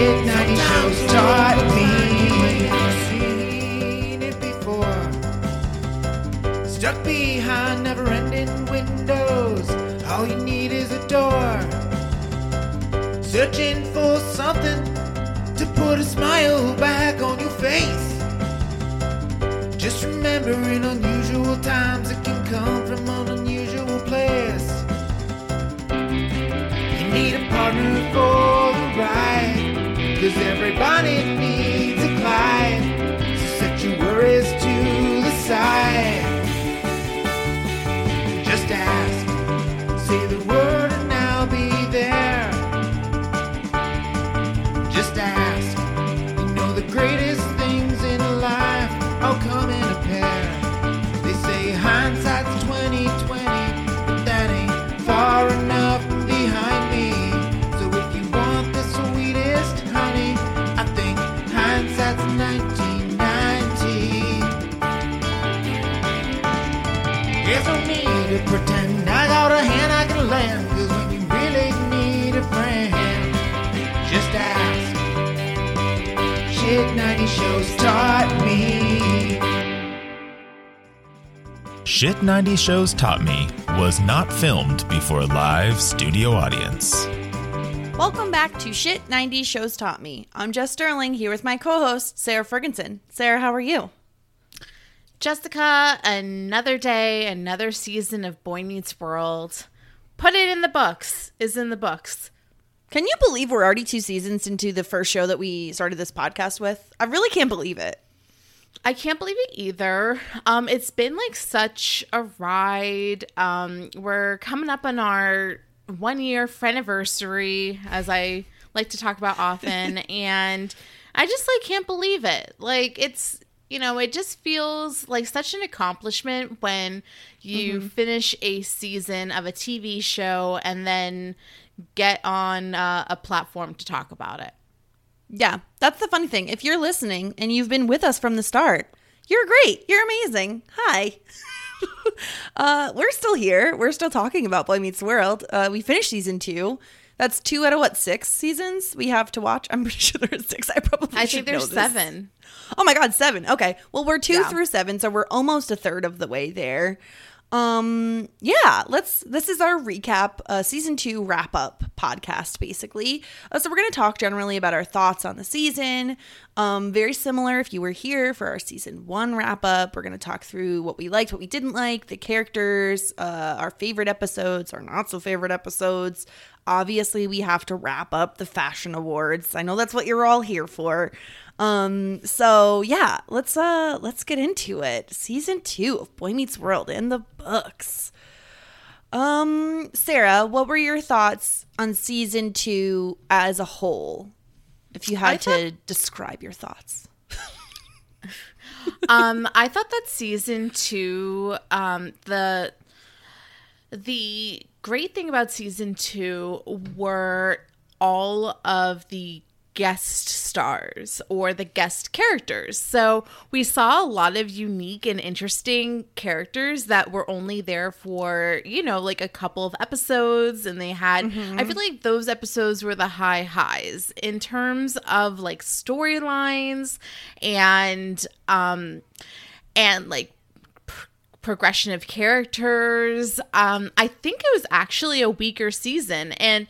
90 shows taught me. Seen it before. Stuck behind never ending windows. All you need is a door. Searching for something to put a smile back on your face. Just remember in unusual times it can come from an unusual place. You need a partner for the ride. Cause Shit 90 shows taught me. Shit 90 Shows Taught Me was not filmed before a live studio audience. Welcome back to Shit 90 Shows Taught Me. I'm Jess Sterling here with my co host, Sarah Ferguson. Sarah, how are you? Jessica, another day, another season of Boy Meets World. Put it in the books. Is in the books. Can you believe we're already two seasons into the first show that we started this podcast with? I really can't believe it. I can't believe it either. Um, it's been like such a ride. Um, we're coming up on our one year anniversary, as I like to talk about often, and I just like can't believe it. Like it's you know, it just feels like such an accomplishment when you finish a season of a TV show and then get on uh, a platform to talk about it. Yeah, that's the funny thing. If you're listening and you've been with us from the start, you're great. You're amazing. Hi. uh, we're still here. We're still talking about Boy Meets World. Uh, we finished season two. That's two out of what six seasons we have to watch. I'm pretty sure there's six. I probably I think there's seven. Oh my god, seven. Okay. Well, we're two Yeah. through seven, so we're almost a third of the way there. Um, yeah, let's this is our recap, uh season two wrap up podcast, basically. Uh, so we're gonna talk generally about our thoughts on the season. Um, very similar if you were here for our season one wrap up. We're gonna talk through what we liked, what we didn't like, the characters, uh, our favorite episodes, our not so favorite episodes. Obviously, we have to wrap up the fashion awards. I know that's what you're all here for. Um, so yeah, let's uh let's get into it. Season two of Boy Meets World in the books. Um, Sarah, what were your thoughts on season two as a whole? If you had to describe your thoughts. um, I thought that season two, um, the the great thing about season two were all of the guest stars or the guest characters. So we saw a lot of unique and interesting characters that were only there for, you know, like a couple of episodes and they had I feel like those episodes were the high highs in terms of like storylines and um and like progression of characters. Um, I think it was actually a weaker season, and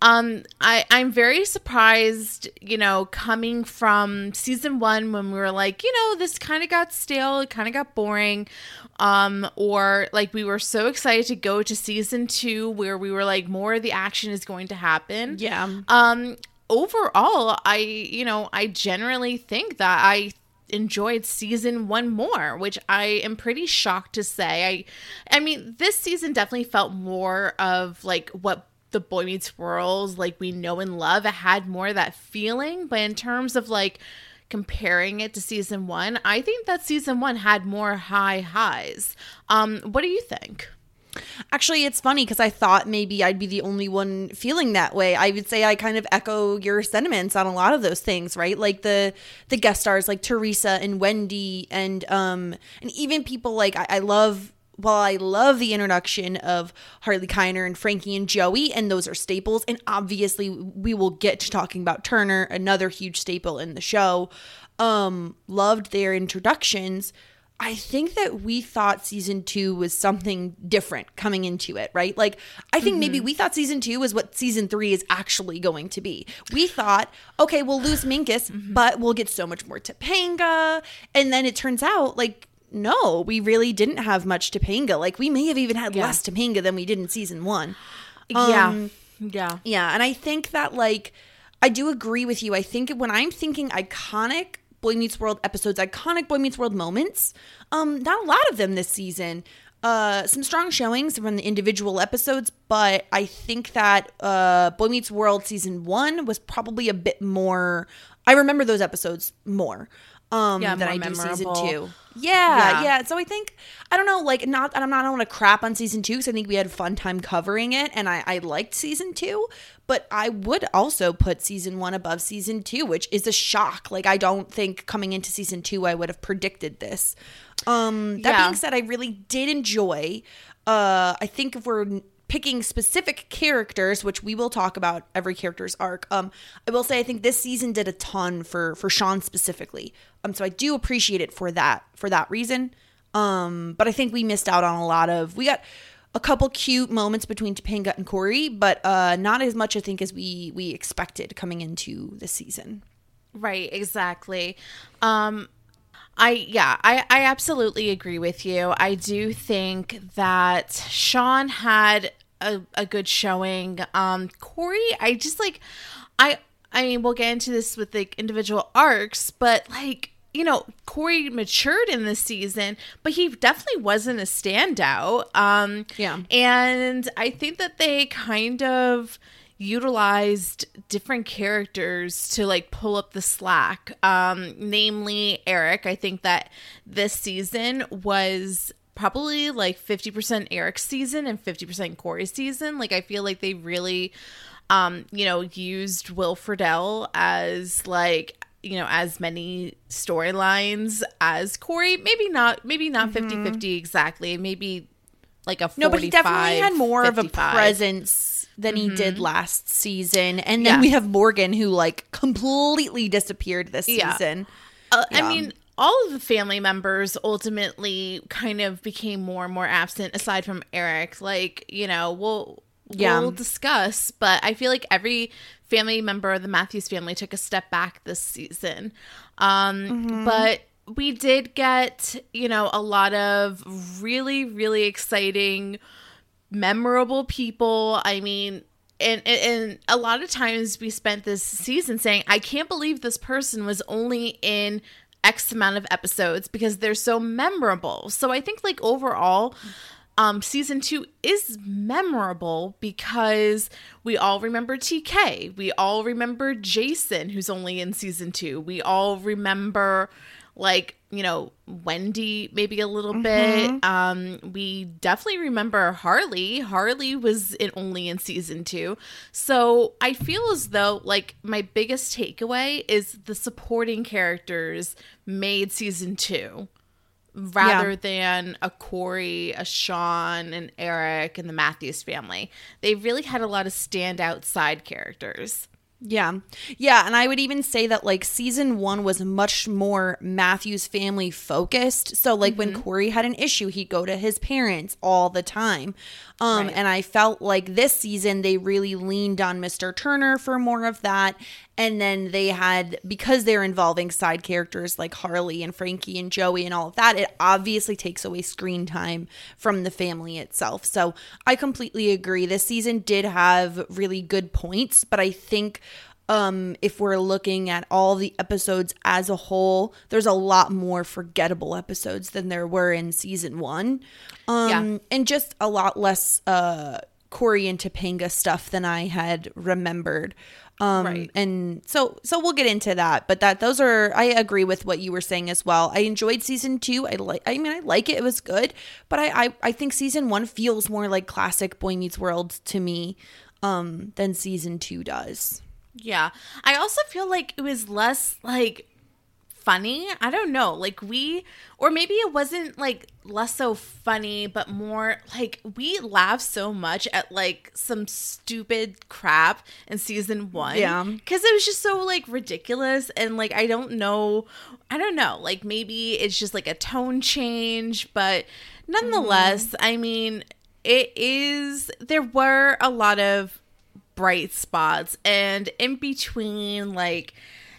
um, I I'm very surprised. You know, coming from season one when we were like, you know, this kind of got stale, it kind of got boring, um, or like we were so excited to go to season two where we were like, more of the action is going to happen. Yeah. Um, overall, I you know I generally think that I enjoyed season one more which i am pretty shocked to say i i mean this season definitely felt more of like what the boy meets world like we know and love it had more of that feeling but in terms of like comparing it to season one i think that season one had more high highs um what do you think Actually, it's funny because I thought maybe I'd be the only one feeling that way. I would say I kind of echo your sentiments on a lot of those things, right? Like the the guest stars like Teresa and Wendy and um and even people like I, I love while I love the introduction of Harley Keiner and Frankie and Joey, and those are staples, and obviously we will get to talking about Turner, another huge staple in the show. Um, loved their introductions. I think that we thought season two was something different coming into it, right? Like, I think maybe we thought season two was what season three is actually going to be. We thought, okay, we'll lose Minkus, but we'll get so much more Topanga. And then it turns out, like, no, we really didn't have much Topanga. Like, we may have even had Yeah. less Topanga than we did in season one. yeah Um, yeah yeah, and I think that like I do agree with you. I think when I'm thinking iconic Boy Meets World episodes, iconic Boy Meets World moments, um, not a lot of them this season. Uh, some strong showings from the individual episodes, but I think that uh, Boy Meets World season one was probably a bit more. I remember those episodes more um, Yeah, than more I do season two. Yeah, Yeah. yeah, So I think I don't know, like not. I'm not. I don't want to crap on season two because I think we had a fun time covering it, and I, I liked season two. But I would also put season one above season two, which is a shock. Like I don't think coming into season two I would have predicted this. Um, that Yeah. being said, I really did enjoy. Uh, I think if we're picking specific characters, which we will talk about every character's arc. Um, I will say I think this season did a ton for for Shawn specifically. Um, so I do appreciate it for that for that reason. Um, but I think we missed out on a lot of. We got a couple cute moments between Topanga and Cory, but uh, not as much I think as we we expected coming into this season. Right, exactly. Um I yeah, I I absolutely agree with you. I do think that Shawn had a, a good showing. Um Cory, I just like I I mean we'll get into this with like individual arcs, but like you know, Cory matured in this season, but he definitely wasn't a standout. Um Yeah. and I think that they kind of utilized different characters to like pull up the slack. Um, namely Eric. I think that this season was probably like 50% Eric's season and 50% Cory's season. Like I feel like they really um, you know, used Will Friedle as like you know as many storylines as Cory maybe not maybe not 50-50 exactly maybe like a 45, No, but he definitely had more of a presence than he did last season. And then Yeah. we have Morgan who like completely disappeared this Yeah. season. Uh, Yeah. I mean, all of the family members ultimately kind of became more and more absent, aside from Eric. Like, you know, we'll Yeah. we'll discuss, but I feel like every family member of the Matthews family took a step back this season. Um, Mm-hmm. But we did get, you know, a lot of really, really exciting memorable people. I mean, and, and and a lot of times we spent this season saying, I can't believe this person was only in X amount of episodes because they're so memorable. So I think like overall, um, season two is memorable because we all remember TK. We all remember Jason, who's only in season two. We all remember like you know wendy maybe a little bit. Um we definitely remember harley. Harley was in only in season two. So i feel as though like my biggest takeaway is the supporting characters made season two rather than a cory a shawn and eric and the matthews family. They really had a lot of standout side characters Yeah. Yeah. And I would even say that like season one was much more Matthew's family focused. So, like when Cory had an issue, he'd go to his parents all the time. Um, Right. And I felt like this season they really leaned on Mr. Turner for more of that. And then they had, because they're involving side characters like Harley and Frankie and Joey and all of that, it obviously takes away screen time from the family itself. So I completely agree. This season did have really good points, but I think um if we're looking at all the episodes as a whole there's a lot more forgettable episodes than there were in season one um Yeah. and just a lot less uh cory and topanga stuff than i had remembered um Right. and so so we'll get into that but that those are i agree with what you were saying as well i enjoyed season two i like i mean i like it it was good but I, I i think season one feels more like classic boy meets world to me um than season two does Yeah. I also feel like it was less like funny. I don't know. Like we or maybe it wasn't like less so funny, but more like we laughed so much at like some stupid crap in season 1. Yeah. Cuz it was just so like ridiculous and like I don't know I don't know. Like maybe it's just like a tone change, but nonetheless, mm. I mean, it is there were a lot of bright spots and in between like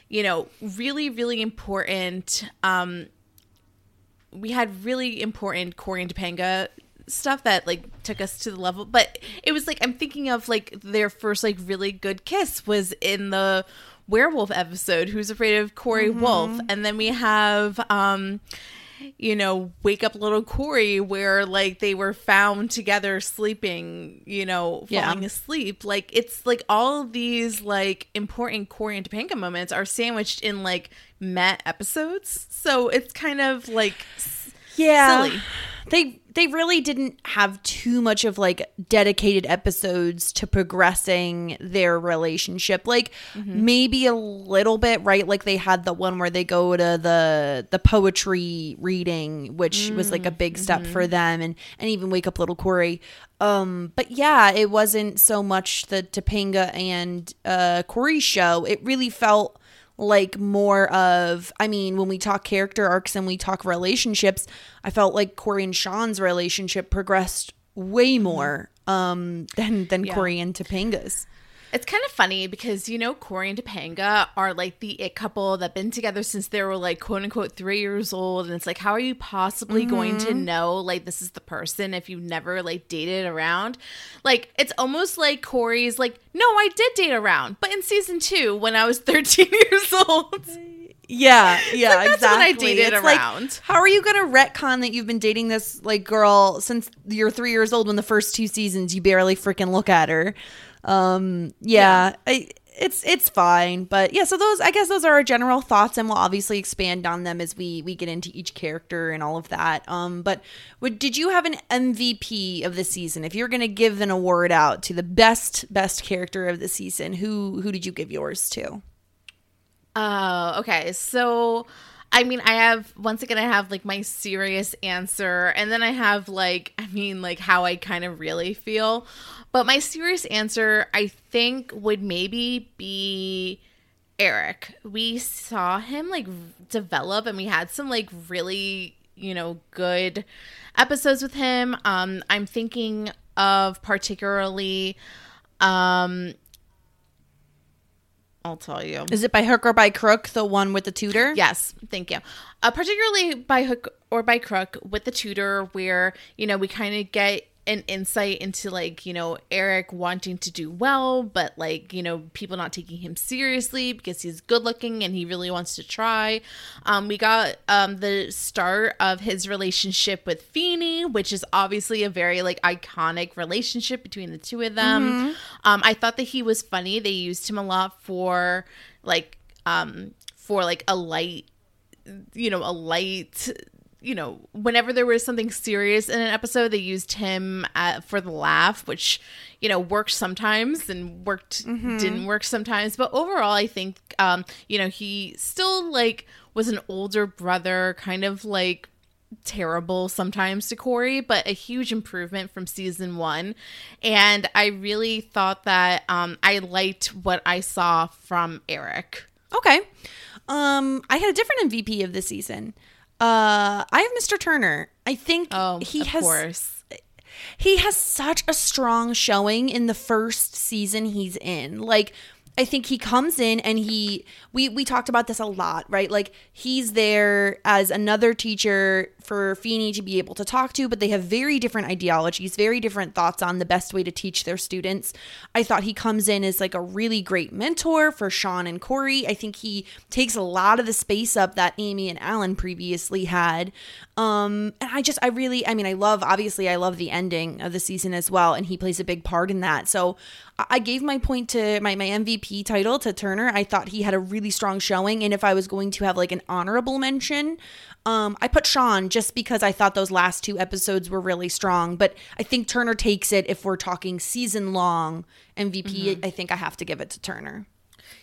you know really really important um we had really important Cory and Topanga stuff that like took us to the level but it was like I'm thinking of like their first like really good kiss was in the werewolf episode who's afraid of Cory Wolf? And then we have um you know, wake up little Cory where like they were found together sleeping, you know, Yeah. falling asleep. Like it's like all these like important Cory and Topanga moments are sandwiched in like Met episodes. So it's kind of like s- yeah silly. They they really didn't have too much of like dedicated episodes to progressing their relationship. Like maybe a little bit right? Like they had the one where they go to the the poetry reading which was like a big step for them and and even wake up little cory. Um but yeah it wasn't so much the topanga and uh cory show. It really felt like more of I mean, when we talk character arcs and we talk relationships, I felt like Cory and Shawn's relationship progressed way more um than than Yeah. Cory and Topanga's. It's kind of funny because you know Cory and Topanga are like the it couple that been together since they were like quote unquote three years old, and it's like how are you possibly going to mm-hmm. know like this is the person if you've never like dated around? Like it's almost like Cory's like no, I did date around, but in season two when I was thirteen years old. Yeah, yeah, like, that's when I dated It's like, around. how are you gonna retcon that you've been dating this like girl since you're three years old when the first two seasons you barely freaking look at her? Um, yeah, I, it's it's fine, but yeah. So those, I guess, those are our general thoughts, and we'll obviously expand on them as we we get into each character and all of that. Um, but would did you have an MVP of the season? If you're gonna give an award out to the best best character of the season, who who did you give yours to? Oh, okay. So, I mean, I have once again, I have like my serious answer, and then I have like, I mean, like how I kind of really feel. But my serious answer, I think, would maybe be Eric. We saw him like develop, and we had some like really, you know, good episodes with him. Um, I'm thinking of particularly, um, I'll tell you. Is it by hook or by crook? The one with the tutor? Yes, thank you. Uh, particularly by hook or by crook with the tutor, where you know we kind of get an insight into like you know Eric wanting to do well, but like you know people not taking him seriously because he's good looking and he really wants to try. Um, we got um, the start of his relationship with Feeney, which is obviously a very like iconic relationship between the two of them. Um, I thought that he was funny. They used him a lot for like um for like a light you know, a light, you know, whenever there was something serious in an episode, they used him uh, for the laugh, which, you know, worked sometimes and worked, didn't work sometimes. But overall, I think, um, you know, he still like was an older brother, kind of like, terrible sometimes to Cory, but a huge improvement from season one. And I really thought that um, I liked what I saw from Eric. Okay. Um, I had a different MVP of the season. Uh, I have Mr. Turner. I think Oh, he of has course. he has such a strong showing in the first season he's in. Like I think he comes in and he we we talked about this a lot, right? Like he's there as another teacher for Feeney to be able to talk to, but they have very different ideologies, very different thoughts on the best way to teach their students. I thought he comes in as like a really great mentor for Shawn and Cory. I think he takes a lot of the space up that Amy and Alan previously had. Um and I just I really I mean I love obviously I love the ending of the season as well and he plays a big part in that. So I- gave my point to my my MVP title to Turner. I thought he had a really strong showing and if I was going to have like an honorable mention, um I put Shawn just because I thought those last two episodes were really strong, but I think Turner takes it if we're talking season long MVP. I think I have to give it to Turner.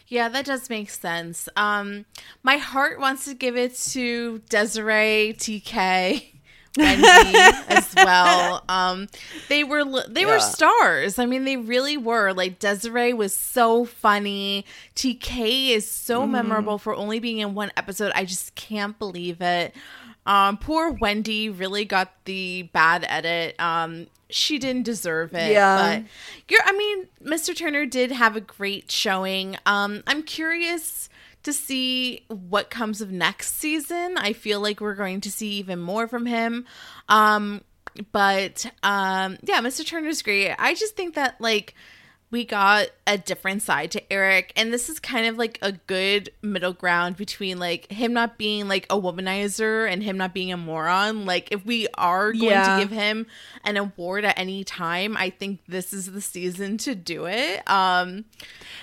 Yeah, that does make sense. Um, my heart wants to give it to Desiree, TK, Wendy as well. Um, they were they were stars. I mean, they really were. Like Desiree was so funny. TK is so memorable for only being in one episode. I just can't believe it. Um, poor Wendy really got the bad edit. Um, she didn't deserve it. Yeah. But you're I mean, Mr. Turner did have a great showing. Um, I'm curious to see what comes of next season. I feel like we're going to see even more from him. Um, but um, yeah, Mr. Turner's great. I just think that like we got a different side to Eric, and this is kind of like a good middle ground between like him not being like a womanizer and him not being a moron. Like, if we are going Yeah. to give him an award at any time, I think this is the season to do it. Um,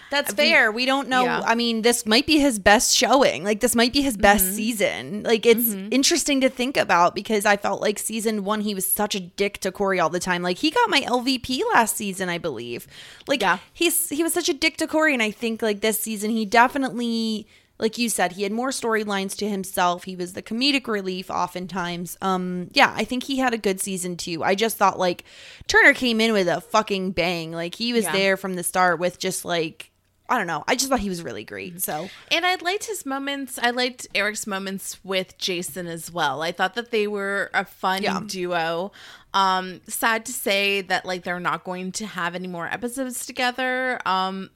That's fair. We don't know. Yeah. I mean, this might be his best showing. Like, this might be his best season. Like, it's interesting to think about because I felt like season one, he was such a dick to Cory all the time. Like, he got my LVP last season, I believe. Like, Yeah. he's he was such a dick to Cory, and I think like this season, he definitely. Like you said, he had more storylines to himself. He was the comedic relief oftentimes. Um, yeah, I think he had a good season too. I just thought like Turner came in with a fucking bang. Like he was Yeah. there from the start with just like I don't know. I just thought he was really great. So And I liked his moments. I liked Eric's moments with Jason as well. I thought that they were a fun Yeah. duo. Um, sad to say that like they're not going to have any more episodes together. Um,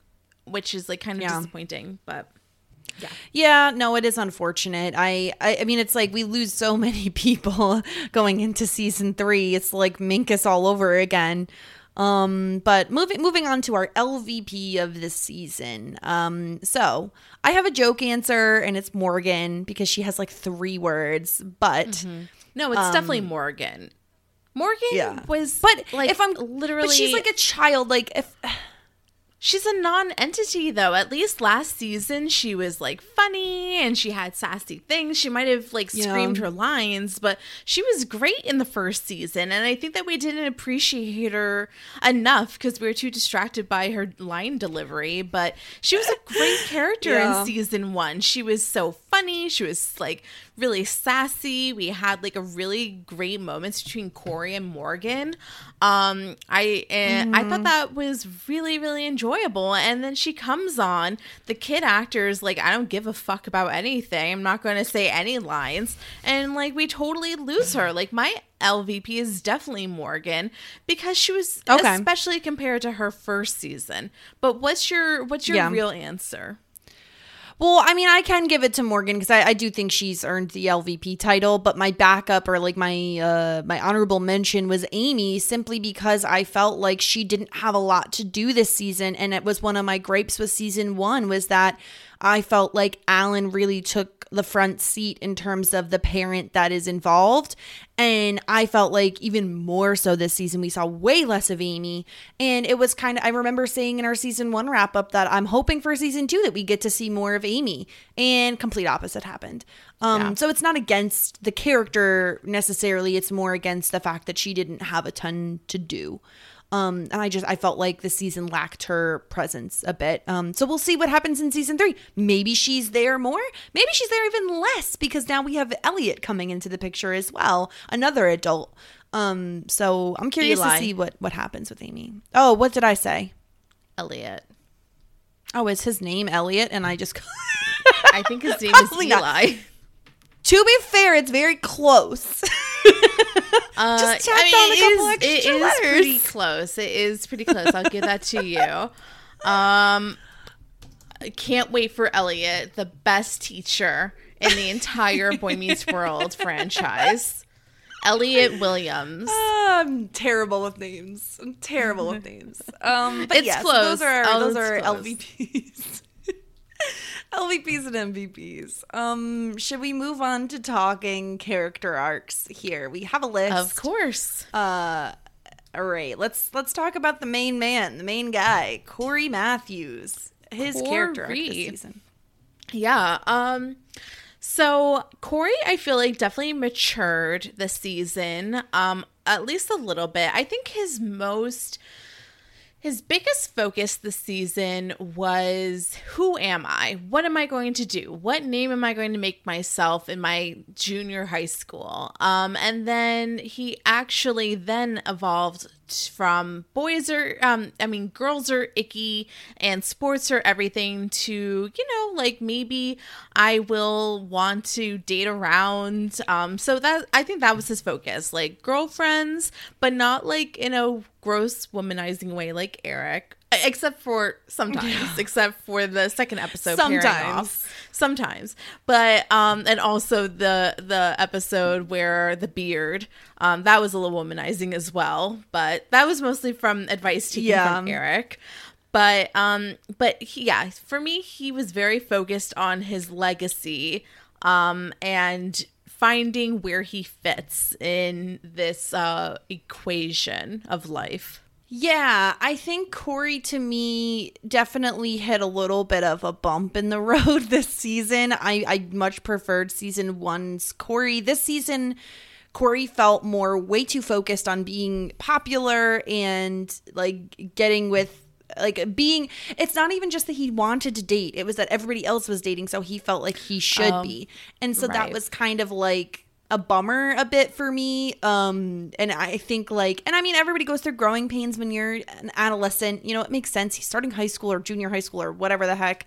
which is like kind of Yeah. disappointing, but yeah, no, it is unfortunate. I, I I mean, it's like we lose so many people going into season three. It's like Minkus all over again. Um, but moving moving on to our LVP of this season. Um, so I have a joke answer, and it's Morgan because she has like three words. But no, it's definitely Morgan. Morgan yeah, was but like if I'm literally but she's like a child. Like if She's a non-entity though. At least last season she was like funny and she had sassy things. She might have like Yeah. screamed her lines, but she was great in the first season and I think that we didn't appreciate her enough because we were too distracted by her line delivery, but she was a great character Yeah. in season 1. She was so funny. She was like really sassy. We had like a really great moments between Cory and Morgan. Um, I and I thought that was really really enjoyable. And then she comes on. The kid actors like I don't give a fuck about anything. I'm not going to say any lines. And like we totally lose her. Like my LVP is definitely Morgan because she was Okay. especially compared to her first season. But what's your what's your Yeah. real answer? Well, I mean, I can give it to Morgan because I, I do think she's earned the LVP title. But my backup or like my uh, my honorable mention was Amy, simply because I felt like she didn't have a lot to do this season, and it was one of my gripes with season one was that I felt like Alan really took the front seat in terms of the parent that is involved. And I felt like even more so this season, we saw way less of Amy. And it was kind of, I remember saying in our season one wrap up that I'm hoping for season two that we get to see more of Amy. And complete opposite happened. Um, Yeah. So it's not against the character necessarily, it's more against the fact that she didn't have a ton to do. Um, and I just I felt like the season lacked her presence a bit. Um, so we'll see what happens in season three. Maybe she's there more. Maybe she's there even less because now we have Elliot coming into the picture as well, another adult. Um, so I'm curious Eli. to see what what happens with Amy. Oh, what did I say? Elliot. Oh, is his name Elliot? And I just. I think his name is Probably not. Eli. to be fair, it's very close. Uh, Just tacked on a it couple is- extra it is letters. pretty close. It is pretty close. I'll give that to you. Um, can't wait for Elliot, the best teacher in the entire Boy Meets World franchise. Elliot Williams. I'm terrible with names. I'm terrible with names. Um, but It's yes, close. Those are Oh, those are close. LVPs. LVPs and MVPs. Um, should we move on to talking character arcs here? We have a list. Of course. Uh, all right. Let's let's talk about the main man, the main guy, Cory Matthews. His character arc this season. Yeah. Um so Cory, I feel like definitely matured this season. Um, at least a little bit. I think his most his biggest focus this season was who am I? What am I going to do? What name am I going to make myself in my junior high school? Um, and then he actually then evolved from boys are um I mean girls are icky and sports are everything to, you know, like maybe I will want to date around. Um so that I think that was his focus. Like girlfriends, but not like in a gross womanizing way like Eric. Except for sometimes, except for the second episode. Sometimes. sometimes, but um, and also the the episode where the beard, um, that was a little womanizing as well. But that was mostly from advice taken Yeah. from Eric. But um, but he, yeah, for me, he was very focused on his legacy, um, and finding where he fits in this uh equation of life. Yeah, I think Cory to me definitely hit a little bit of a bump in the road this season. I, I much preferred season one's Cory. This season, Cory felt more way too focused on being popular and like getting with like being it's not even just that he wanted to date it was that everybody else was dating so he felt like he should Um, be and so that was kind of like a bummer a bit for me um and i think like and i mean everybody goes through growing pains when you're an adolescent you know it makes sense he's starting high school or junior high school or whatever the heck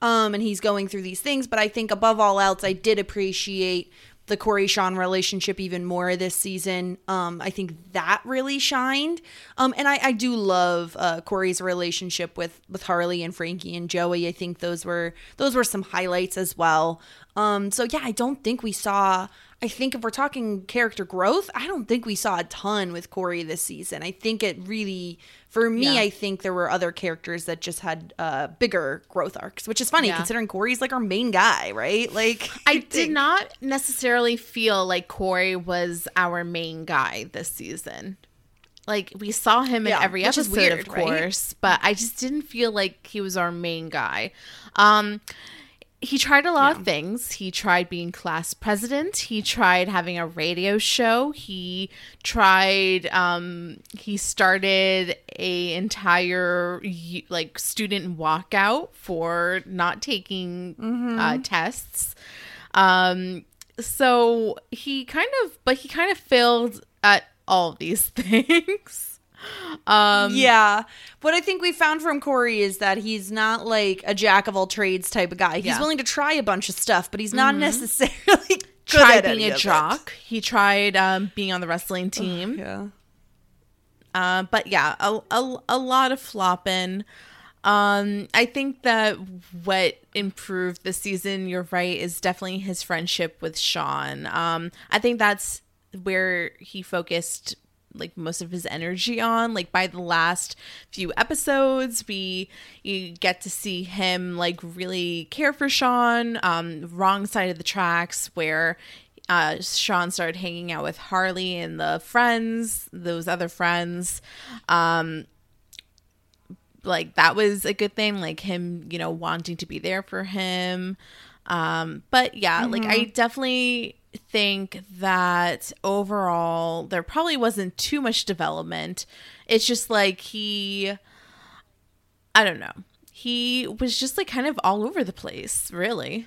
um and he's going through these things but i think above all else i did appreciate the Cory Shawn relationship even more this season. Um, I think that really shined. Um, and I, I do love uh, Cory's relationship with with Harley and Frankie and Joey. I think those were those were some highlights as well. Um, so yeah, I don't think we saw. I think if we're talking character growth, I don't think we saw a ton with Cory this season. I think it really, for me, Yeah. I think there were other characters that just had uh, bigger growth arcs, which is funny Yeah. considering Cory's like our main guy, right? Like I did think- not necessarily feel like Cory was our main guy this season. Like we saw him Yeah, in every episode, weird, of right? course, but I just didn't feel like he was our main guy. Um he tried a lot of things. He tried being class president. He tried having a radio show. He tried um he started a entire like student walkout for not taking uh, tests. Um so he kind of but he kind of failed at all these things. Um yeah. What I think we found from Cory is that he's not like a jack of all trades type of guy. He's Yeah. Mm-hmm. willing to try a bunch of stuff, but he's not necessarily good tried being a of it. jock. He tried um being on the wrestling team. Yeah. Uh, but yeah, a, a, a lot of flopping. Um, I think that what improved the season, you're right, is definitely his friendship with Shawn. Um, I think that's where he focused like most of his energy on. Like by the last few episodes we you get to see him like really care for Shawn um wrong side of the tracks where uh Shawn started hanging out with Harley and the friends those other friends. Um like that was a good thing like him you know wanting to be there for him. Um but yeah like i definitely think that overall there probably wasn't too much development. It's just like he I don't know. He was just like kind of all over the place, really.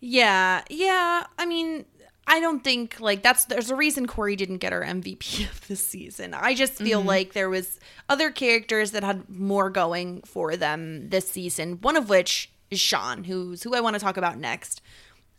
Yeah, yeah. I mean, I don't think like that's there's a reason Cory didn't get our MVP of the season. I just feel Mm-hmm. like there was other characters that had more going for them this season. One of which is Shawn, who's who I want to talk about next.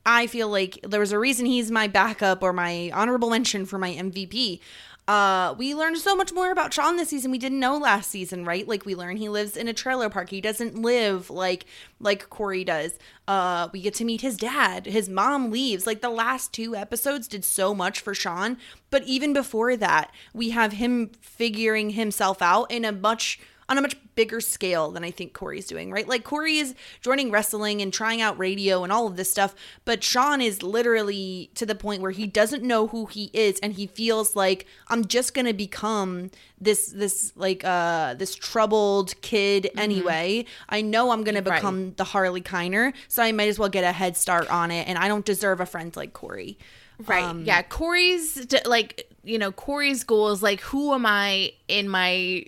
I feel like there was a reason he's my backup or my honorable mention for my MVP. Uh, we learned so much more about Shawn this season we didn't know last season, right? Like we learn he lives in a trailer park. He doesn't live like like Cory does. Uh, we get to meet his dad. His mom leaves. Like the last two episodes did so much for Shawn, but even before that, we have him figuring himself out in a much on a much bigger scale than I think Cory's doing, right? Like Cory is joining wrestling and trying out radio and all of this stuff, but Shawn is literally to the point where he doesn't know who he is and he feels like I'm just going to become this this like uh this troubled kid anyway. I know I'm going to Right. become the Harley Keiner, so I might as well get a head start on it and I don't deserve a friend like Cory. Right. Um, yeah. Cory's like, you know, Cory's goal is like, who am I in my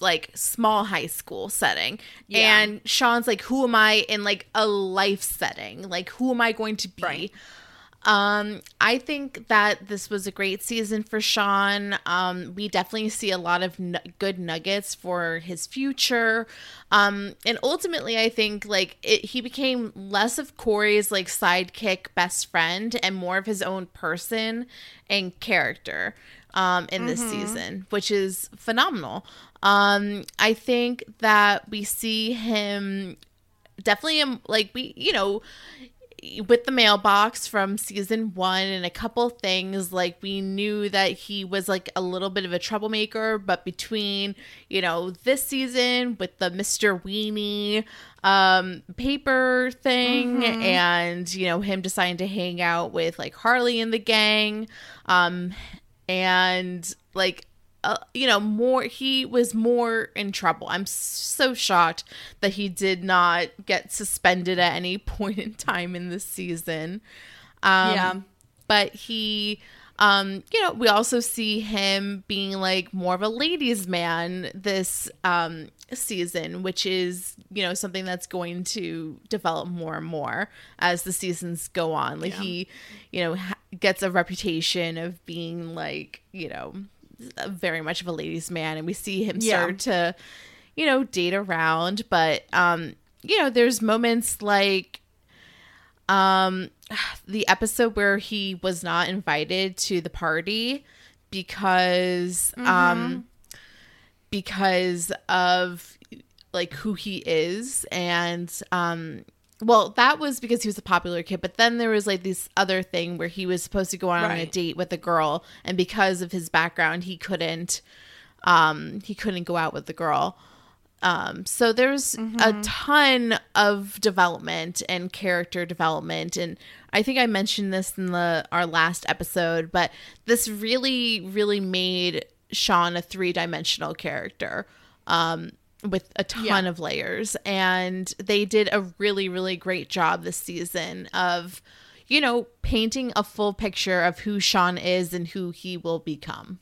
like small high school setting? Yeah. And Shawn's like, who am I in like a life setting? Like, who am I going to be? Right. Um, I think that this was a great season for Shawn. Um, we definitely see a lot of nu- good nuggets for his future. Um, and ultimately, I think like it, he became less of Cory's like sidekick best friend and more of his own person and character um, in this season, which is phenomenal. Um, I think that we see him definitely um, like we you know with the mailbox from season one and a couple things like we knew that he was like a little bit of a troublemaker but between you know this season with the mr weenie um paper thing and you know him deciding to hang out with like harley and the gang um and like uh, you know more he was more in trouble. I'm so shocked that he did not get suspended at any point in time in this season. Um Yeah. but he um you know we also see him being like more of a ladies man this um season which is you know something that's going to develop more and more as the seasons go on. Like he you know ha- gets a reputation of being like you know very much of a ladies man and we see him Yeah. start to you know date around. But um you know there's moments like um the episode where he was not invited to the party because um because of like who he is. And um well that was because he was a popular kid but then there was like this other thing where he was supposed to go on a date with a girl and because of his background he couldn't um he couldn't go out with the girl. Um so there's a ton of development and character development and i think i mentioned this in the our last episode but this really really made shawn a three-dimensional character. Um with a ton Yeah. of layers and they did a really really great job this season of you know painting a full picture of who shawn is and who he will become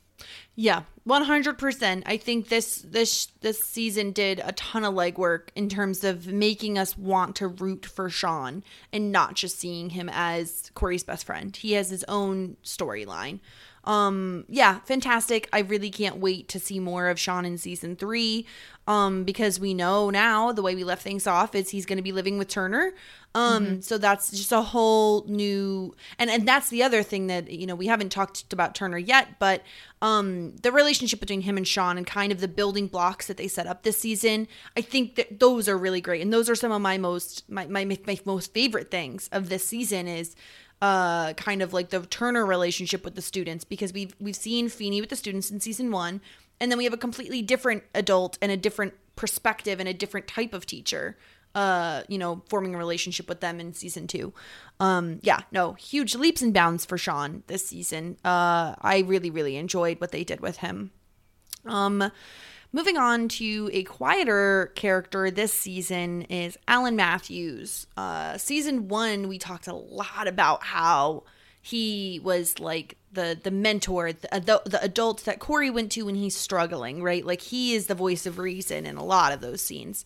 Yeah, one hundred percent. I think this this this season did a ton of legwork in terms of making us want to root for Shawn and not just seeing him as Cory's best friend. He has his own storyline. Um, yeah, fantastic. I really can't wait to see more of Shawn in season three. Um, because we know now the way we left things off is he's going to be living with Turner. Um, so that's just a whole new, and and that's the other thing that you know we haven't talked about Turner yet, but um, the relationship between him and Shawn and kind of the building blocks that they set up this season, I think that those are really great, and those are some of my most my my, my most favorite things of this season is uh kind of like the Turner relationship with the students because we've we've seen Feeney with the students in season one, and then we have a completely different adult and a different perspective and a different type of teacher uh you know forming a relationship with them in season two. Um yeah no huge leaps and bounds for shawn this season. Uh i really really enjoyed what they did with him. Um moving on to a quieter character this season is alan matthews uh season one we talked a lot about how he was like the the mentor, the, the the adult that Cory went to when he's struggling, right? Like he is the voice of reason in a lot of those scenes.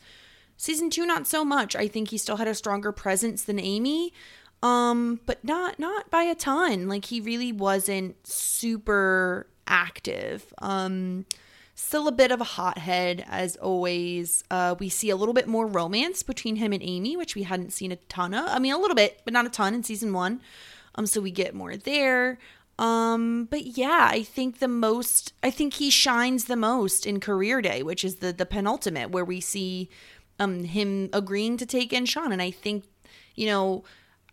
Season two, not so much. I think he still had a stronger presence than Amy, um, but not not by a ton. Like he really wasn't super active. Um, still a bit of a hothead as always. Uh, we see a little bit more romance between him and Amy, which we hadn't seen a ton of. I mean, a little bit, but not a ton in season one. Um, so we get more there. Um, but yeah, I think the most, I think he shines the most in Career Day, which is the the penultimate, where we see um him agreeing to take in Shawn, and I think, you know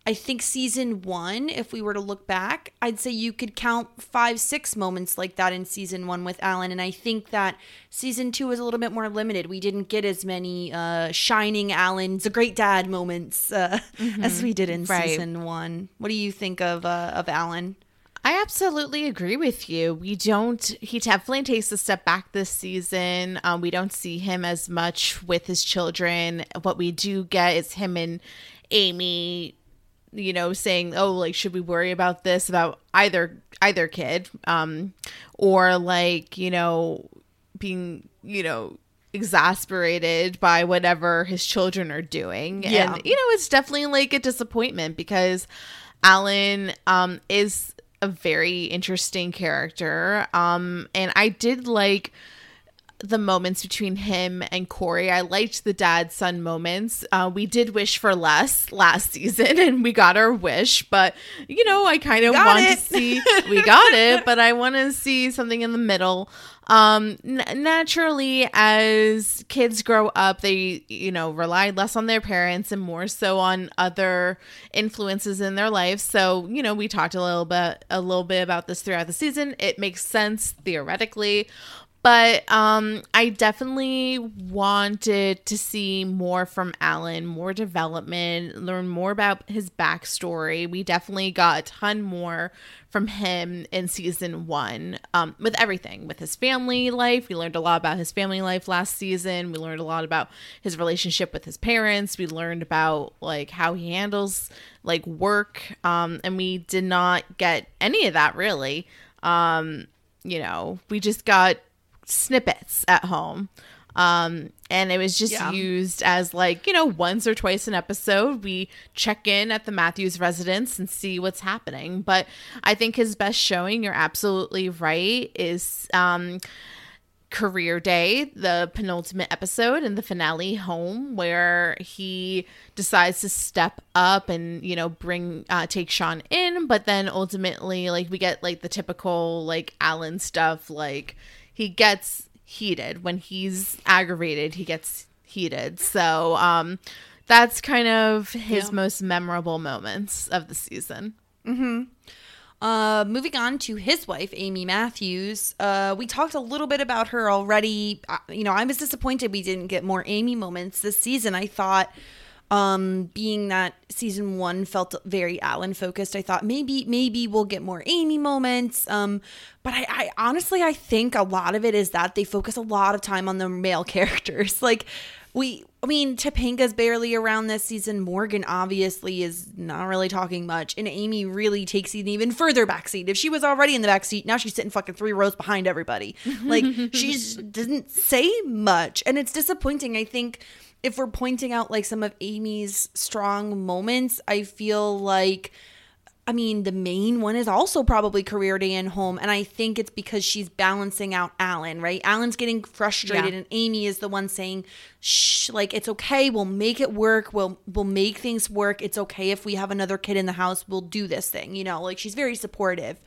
I think season one, if we were to look back, I'd say you could count five, six moments like that in season one with Alan. And I think that season two is a little bit more limited. We didn't get as many uh, shining Alan's a great dad moments uh, mm-hmm. as we did in right. season one. What do you think of uh, of Alan? I absolutely agree with you. We don't, he definitely takes a step back this season. Um, we don't see him as much with his children. What we do get is him and Amy you know saying oh like should we worry about this about either either kid um or like you know being you know exasperated by whatever his children are doing yeah. and you know it's definitely like a disappointment because alan um is a very interesting character um and i did like the moments between him and Cory. I liked the dad son moments. Uh, we did wish for less last season, and we got our wish. But you know, I kind of want it. to see we got it, but I want to see something in the middle. Um, n- naturally, as kids grow up, they you know rely less on their parents and more so on other influences in their life. So you know, we talked a little bit a little bit about this throughout the season. It makes sense theoretically but um, I definitely wanted to see more from Alan, more development, learn more about his backstory. We definitely got a ton more from him in season one um, with everything, with his family life. We learned a lot about his family life last season. We learned a lot about his relationship with his parents. We learned about like how he handles like work. Um, and we did not get any of that really. Um, you know, we just got snippets at home. Um, and it was just yeah. used as like, you know, once or twice an episode, we check in at the Matthews residence and see what's happening. But I think his best showing, you're absolutely right, is um career day the penultimate episode and the finale home where he decides to step up and you know bring uh take shawn in but then ultimately like we get like the typical like alan stuff like he gets heated when he's aggravated he gets heated so um that's kind of his yeah. most memorable moments of the season mm-hmm uh, moving on to his wife, Amy Matthews. Uh, we talked a little bit about her already. Uh, you know, I was disappointed we didn't get more Amy moments this season. I thought um being that season one felt very alan focused i thought maybe maybe we'll get more amy moments um but I, I honestly i think a lot of it is that they focus a lot of time on the male characters like we I mean, Topanga's barely around this season. Morgan obviously is not really talking much, and Amy really takes an even further backseat. If she was already in the backseat, now she's sitting fucking three rows behind everybody. Like she doesn't say much, and it's disappointing. I think if we're pointing out like some of Amy's strong moments, I feel like I mean, the main one is also probably career day and home. And I think it's because she's balancing out Alan, right? Alan's getting frustrated, yeah. and Amy is the one saying, Shh, like, it's okay. We'll make it work. We'll we'll make things work. It's okay if we have another kid in the house. We'll do this thing. You know, like she's very supportive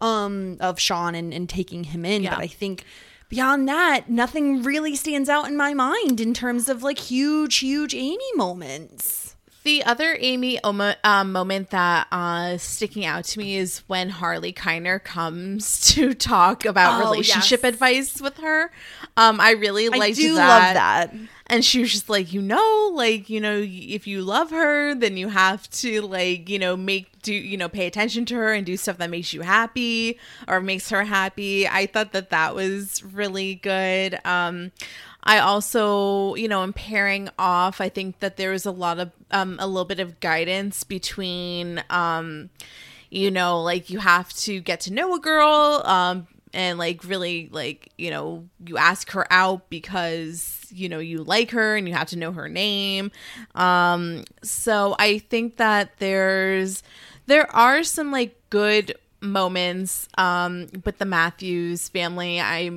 um of Shawn and, and taking him in. Yeah. But I think beyond that, nothing really stands out in my mind in terms of like huge, huge Amy moments. The other Amy um, moment that uh, sticking out to me is when Harley Keiner comes to talk about oh, relationship yes. advice with her. Um, I really liked I do that. love that. And she was just like, you know, like you know, if you love her, then you have to like you know make do you know pay attention to her and do stuff that makes you happy or makes her happy. I thought that that was really good. Um, I also, you know, am pairing off. I think that there was a lot of, um, a little bit of guidance between, um, you know, like you have to get to know a girl, um, and like really like you know you ask her out because you know you like her and you have to know her name um so i think that there's there are some like good moments um with the matthews family i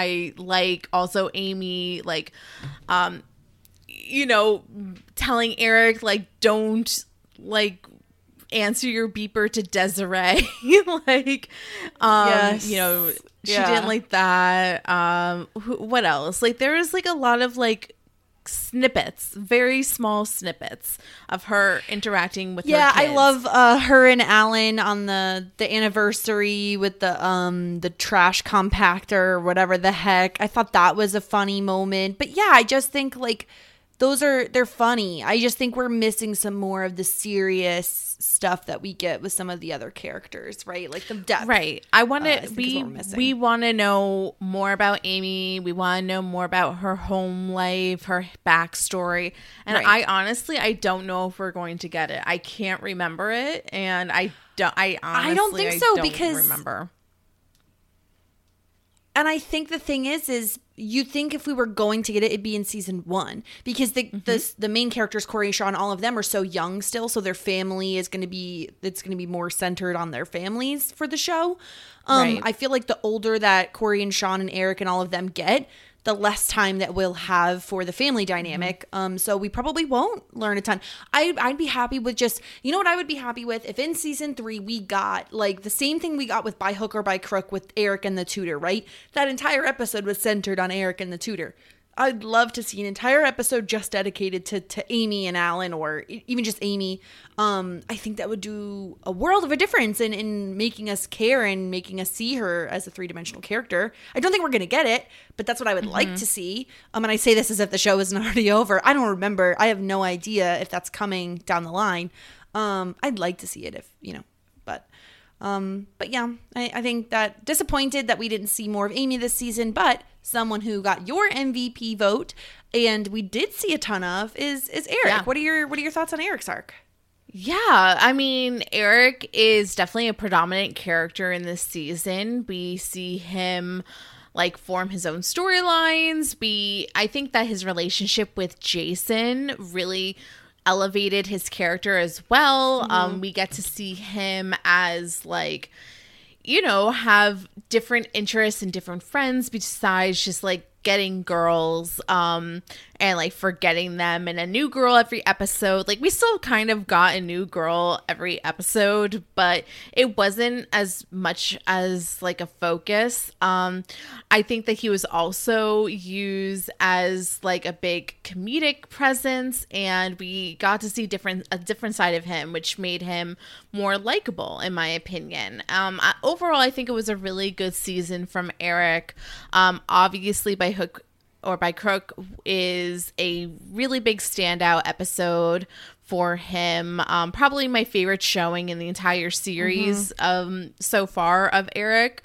i like also amy like um you know telling eric like don't like answer your beeper to Desiree. like, um, Yes. you know, she Yeah. didn't like that. Um, wh- what else? Like, there was like a lot of like snippets, very small snippets of her interacting with. her Yeah, I love uh, her and Alan on the the anniversary with the um the trash compactor or whatever the heck. I thought that was a funny moment. But yeah, I just think like those are they're funny. I just think we're missing some more of the serious stuff that we get with some of the other characters, right? Like the depth. Right. I want uh, to is we we want to know more about Amy. We want to know more about her home life, her backstory. And Right. I honestly I don't know if we're going to get it. I can't remember it and I don't I honestly I don't think so, don't because- remember. And I think the thing is, is you think if we were going to get it, it'd be in season one because the Mm-hmm. the, the main characters, Cory and Shawn, all of them are so young still, so their family is going to be it's going to be more centered on their families for the show. Um, Right. I feel like the older that Cory and Shawn and Eric and all of them get, the less time that we'll have for the family dynamic. Mm-hmm. Um, so we probably won't learn a ton. I I'd be happy with just you know what I would be happy with if in season three we got like the same thing we got with by hook or by crook with Eric and the tutor, right? That entire episode was centered on Eric and the tutor. I'd love to see an entire episode just dedicated to to Amy and Alan, or even just Amy. Um, I think that would do a world of a difference in in making us care and making us see her as a three dimensional character. I don't think we're gonna get it, but that's what I would like to see. Um, and I say this as if the show isn't already over. I don't remember. I have no idea if that's coming down the line. Um, I'd like to see it if you know, um, but yeah, I, I think that disappointed that we didn't see more of Amy this season, but someone who got your MVP vote and we did see a ton of is is Eric. Yeah. What are your what are your thoughts on Eric's arc? Yeah, I mean, Eric is definitely a predominant character in this season. We see him like form his own storylines. We I think that his relationship with Jason really elevated his character as well. Um we get to see him as like you know, have different interests and different friends besides just like getting girls um and like forgetting them and a new girl every episode. Like we still kind of got a new girl every episode but it wasn't as much as like a focus. Um i think that he was also used as like a big comedic presence and we got to see different a different side of him which made him more likable in my opinion. Um I, overall i think it was a really good season from eric. Um obviously by hook or by crook is a really big standout episode for him. Um probably my favorite showing in the entire series um so far of eric.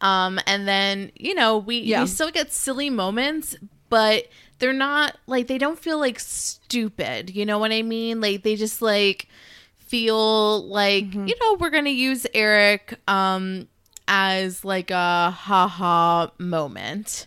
Um and then you know we Yeah. we still get silly moments but they're not like they don't feel like stupid. You know what i mean? Like they just like feel like Mm-hmm. you know we're gonna use eric um as like a haha moment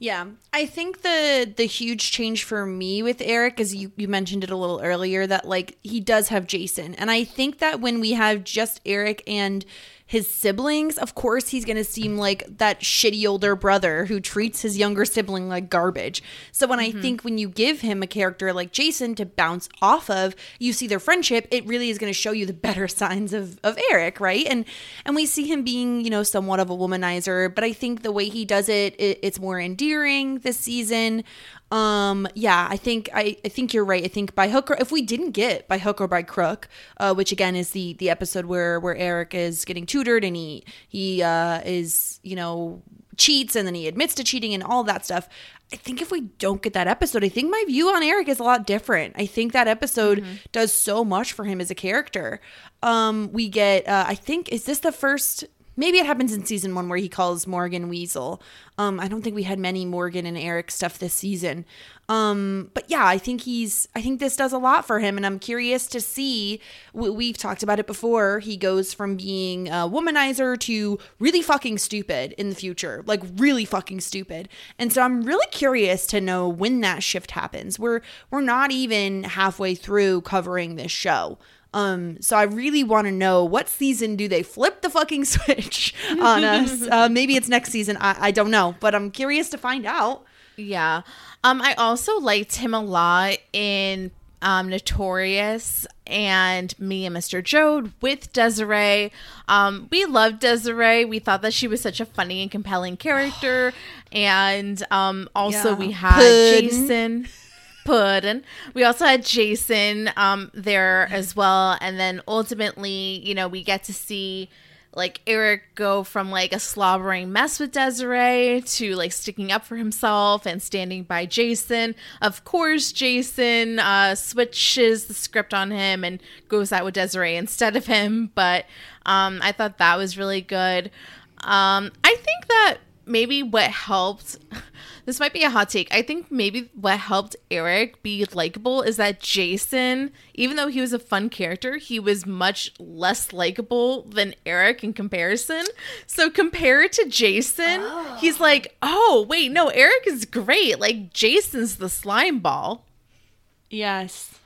Yeah, I think the the huge change for me with Eric is you you mentioned it a little earlier that like he does have Jason, and I think that when we have just Eric and his siblings, of course, he's going to seem like that shitty older brother who treats his younger sibling like garbage. So when I mm-hmm. think when you give him a character like Jason to bounce off of, you see their friendship, it really is going to show you the better signs of of Eric, right? And and we see him being, you know, somewhat of a womanizer, but I think the way he does it, it it's more endearing this season. Um, yeah, I think I, I think you're right. I think by hook or if we didn't get by hook or by crook, uh, which again is the the episode where where Eric is getting tutored and he he uh, is you know cheats and then he admits to cheating and all that stuff. I think if we don't get that episode, I think my view on Eric is a lot different. I think that episode does so much for him as a character. Um, we get, uh, I think, is this the first? Maybe it happens in season one where he calls Morgan Weasel. Um, I don't think we had many Morgan and Eric stuff this season. Um, but yeah, I think he's, I think this does a lot for him. And I'm curious to see, we, we've talked about it before. He goes from being a womanizer to really fucking stupid in the future, like really fucking stupid. And so I'm really curious to know when that shift happens. We're, we're not even halfway through covering this show. Um, so I really want to know what season do they flip the fucking switch on us? uh, maybe it's next season. I, I don't know, but I'm curious to find out. Yeah. Um, I also liked him a lot in um, Notorious and Me and Mr. Joad with Desiree. Um, we loved Desiree. We thought that she was such a funny and compelling character. And um, also, Yeah. we had Puddin'. Jason. Puddin. We also had Jason um, there as well. And then ultimately, you know, we get to see like Eric go from like a slobbering mess with Desiree to like sticking up for himself and standing by Jason. Of course, Jason uh, switches the script on him and goes out with Desiree instead of him. But um, I thought that was really good. Um, I think that maybe what helped this might be a hot take. I think maybe what helped Eric be likable is that Jason, even though he was a fun character, he was much less likable than Eric in comparison. So compared to Jason, oh. he's like, "Oh, wait, no, Eric is great. Like Jason's the slime ball." Yes.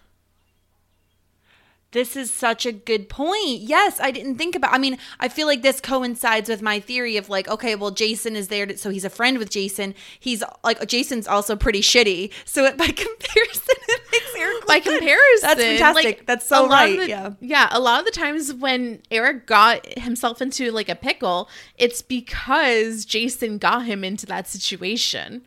This is such a good point. Yes, I didn't think about. I mean, I feel like this coincides with my theory of like, okay, well, Jason is there, to, so he's a friend with Jason. He's like, Jason's also pretty shitty. So it, by comparison, it makes Eric by good. comparison, That's fantastic. like, That's so right. the- yeah. yeah. A lot of the times when Eric got himself into like a pickle, it's because Jason got him into that situation.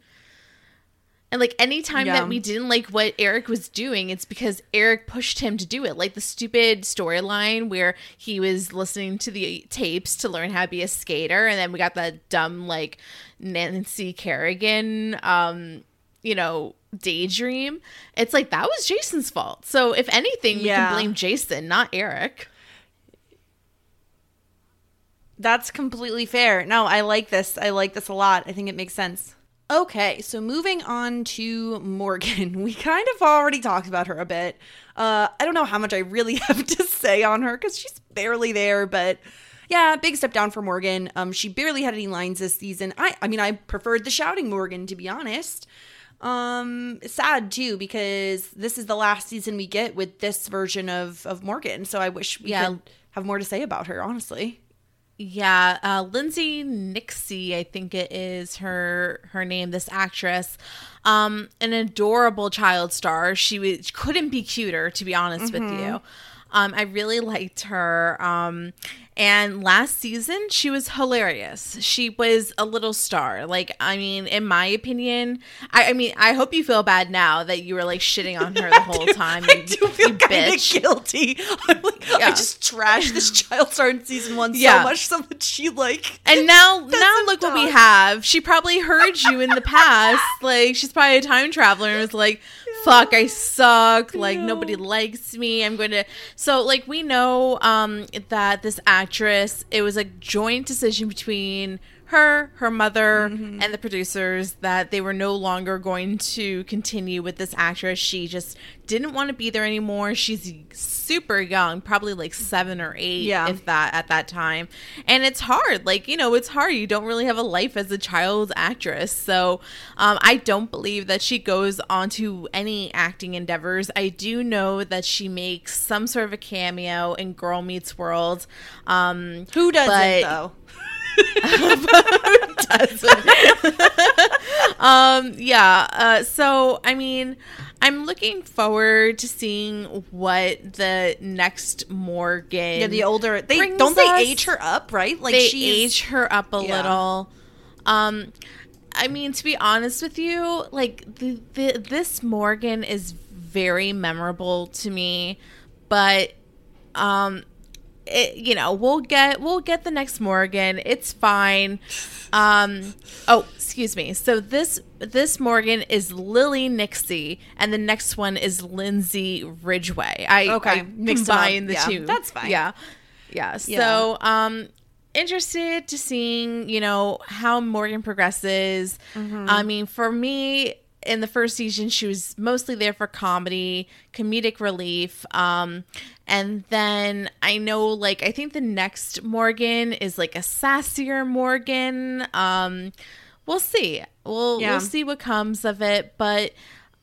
And like anytime Yeah. that we didn't like what Eric was doing, it's because Eric pushed him to do it. Like the stupid storyline where he was listening to the tapes to learn how to be a skater, and then we got that dumb like Nancy Kerrigan, um, you know, daydream. It's like that was Jason's fault. So if anything, we Yeah. can blame Jason, not Eric. That's completely fair. No, I like this. I like this a lot. I think it makes sense. Okay, so moving on to Morgan. We kind of already talked about her a bit. Uh, I don't know how much I really have to say on her because she's barely there, but yeah, big step down for Morgan. Um, she barely had any lines this season. I, I mean, I preferred the shouting Morgan to be honest. Um, sad too because this is the last season we get with this version of of Morgan. So I wish we Yeah. could have more to say about her. Honestly. Yeah, uh, Lindsay Nicksay, I think it is her her name. This actress, um, an adorable child star. She was couldn't be cuter, to be honest with you. Um, I really liked her. Um, and last season, she was hilarious. She was a little star. Like, I mean, in my opinion, I, I mean, I hope you feel bad now that you were like shitting on her the whole time. I you- do feel kind of guilty. I'm like, I just trashed this child star in season one Yeah. so much so that she like. And now, now look what we have. She probably heard you in the past. Like she's probably a time traveler and was like, "Fuck, I suck. Like nobody likes me. I'm going to." So like we know um that this actress, it was a joint decision between her, her mother, Mm-hmm. and the producers that they were no longer going to continue with this actress. She just didn't want to be there anymore. She's super young, probably like seven or eight, Yeah. if that at that time. And it's hard. Like, you know, it's hard. You don't really have a life as a child actress. So um, I don't believe that she goes on to any acting endeavors. I do know that she makes some sort of a cameo in Girl Meets World. Um, Who doesn't But- though? um yeah uh so i mean i'm looking forward to seeing what the next morgan Yeah, the older they don't they us- age her up, right? Like they age her up a Yeah. little um i mean to be honest with you like the, the this morgan is very memorable to me but um it, you know we'll get we'll get the next morgan. It's fine. Um oh excuse me. So this this morgan is lily nicksay and the next one is lindsay ridgeway i Okay, I mixed 'em up. combined the Yeah, two. That's fine. yeah. Yeah. Yeah. so um interested to seeing you know how morgan progresses. Mm-hmm. i mean for me in the first season she was mostly there for comedy comedic relief um and then i know like i think the next morgan is like a sassier morgan. Um we'll see. We'll Yeah. we'll see what comes of it but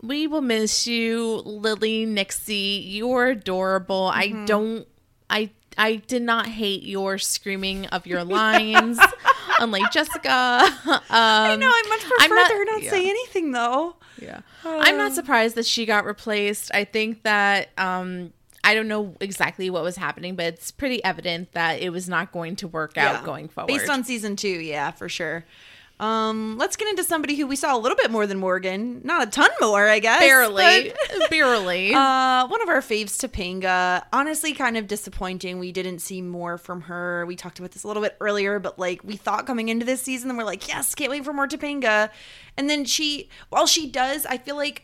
we will miss you lily nicksay. You're adorable. Mm-hmm. i don't i i did not hate your screaming of your lines unlike jessica um I know. I much prefer I'm not- her not yeah. say anything though. yeah. I'm Uh. not surprised that she got replaced. I think that um I don't know exactly what was happening, but it's pretty evident that it was not going to work out going forward. Based on season two, yeah, for sure. Um, let's get into somebody who we saw a little bit more than Morgan. Not a ton more, I guess. barely, but- barely. Uh, one of our faves, Topanga. Honestly, kind of disappointing. We didn't see more from her. We talked about this a little bit earlier, but like we thought coming into this season, and we're like, yes, can't wait for more Topanga. And then she, while she does, I feel like,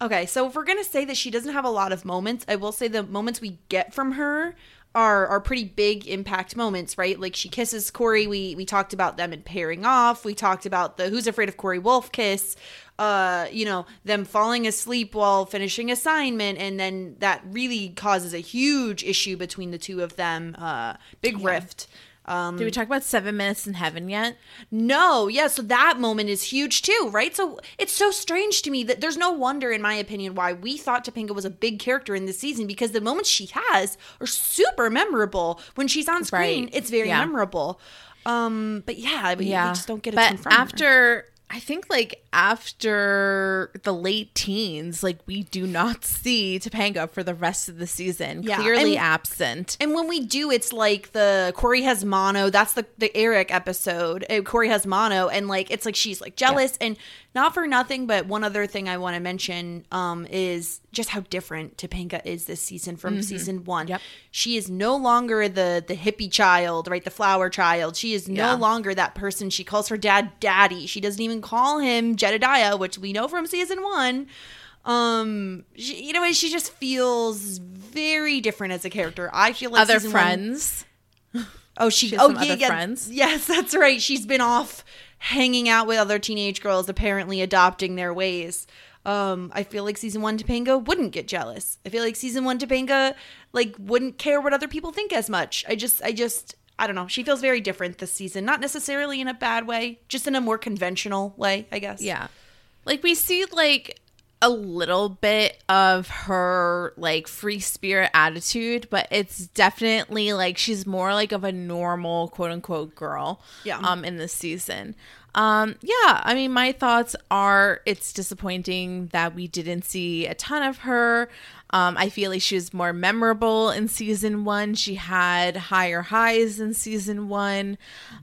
okay, so if we're gonna say that she doesn't have a lot of moments, I will say the moments we get from her are are pretty big impact moments, right? Like she kisses Cory. We we talked about them and pairing off. We talked about the Who's Afraid of Cory Wolf kiss. Uh, you know, them falling asleep while finishing assignment, and then that really causes a huge issue between the two of them. Uh, big rift. Um, Did we talk about Seven Minutes in Heaven yet? no, yeah, so that moment is huge too, right? So it's so strange to me that there's no wonder, in my opinion, why we thought Topanga was a big character in this season because the moments she has are super memorable. When she's on screen, Right. it's very Yeah. memorable. Um, but yeah, we, we just don't get a but ton from her. after I think like after the late teens, like we do not see Topanga for the rest of the season. Yeah, Clearly and- absent. And when we do, it's like the Cory has mono. That's the the Eric episode. Uh, Cory has mono, and like it's like she's like jealous, and not for nothing. But one other thing I want to mention um, is just how different Topanga is this season from season one. Yep. She is no longer the the hippie child, right? The flower child. She is Yeah. no longer that person. She calls her dad daddy. She doesn't even call him Jedediah, which we know from season one. Um, she, you know, she just feels very different as a character. I feel like Other friends. Oh, she, She oh yeah, other yeah, friends? Yes, that's right. She's been off hanging out with other teenage girls, apparently adopting their ways. Um, I feel like season one Topanga wouldn't get jealous. I feel like season one Topanga like wouldn't care what other people think as much. I just, I just, I don't know. She feels very different this season. Not necessarily in a bad way, just in a more conventional way, I guess. Yeah. Like we see like a little bit of her like free spirit attitude, but it's definitely like she's more like of a normal quote unquote girl. Yeah. Um in this season. Um yeah, I mean my thoughts are it's disappointing that we didn't see a ton of her. Um, I feel like she was more memorable in season one. She had higher highs in season one.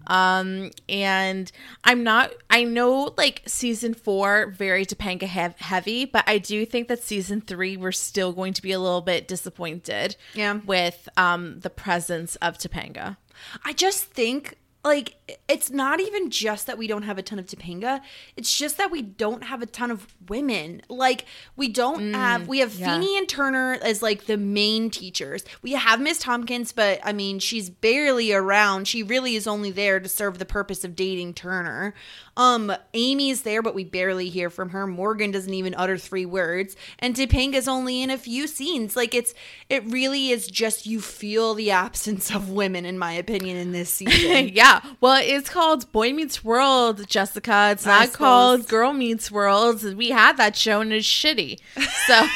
Um, and I'm not, I know like season four, very Topanga heavy, but I do think that season three, we're still going to be a little bit disappointed Yeah. with um, the presence of Topanga. I just think like it's not even just that we don't have a ton of Topanga. It's just that we don't have a ton of women. Like we don't mm, have we have yeah. Feeny and Turner as like the main teachers. We have Miss Tompkins, but I mean she's barely around. She really is only there to serve the purpose of dating Turner. Um Amy's there, but we barely hear from her. Morgan doesn't even utter three words. And Topanga's only in a few scenes. Like it's it really is just you feel the absence of women, in my opinion, in this season. yeah. Well, it's called Boy Meets World, Jessica. It's not called. Girl Meets World. We had that show and it's shitty. So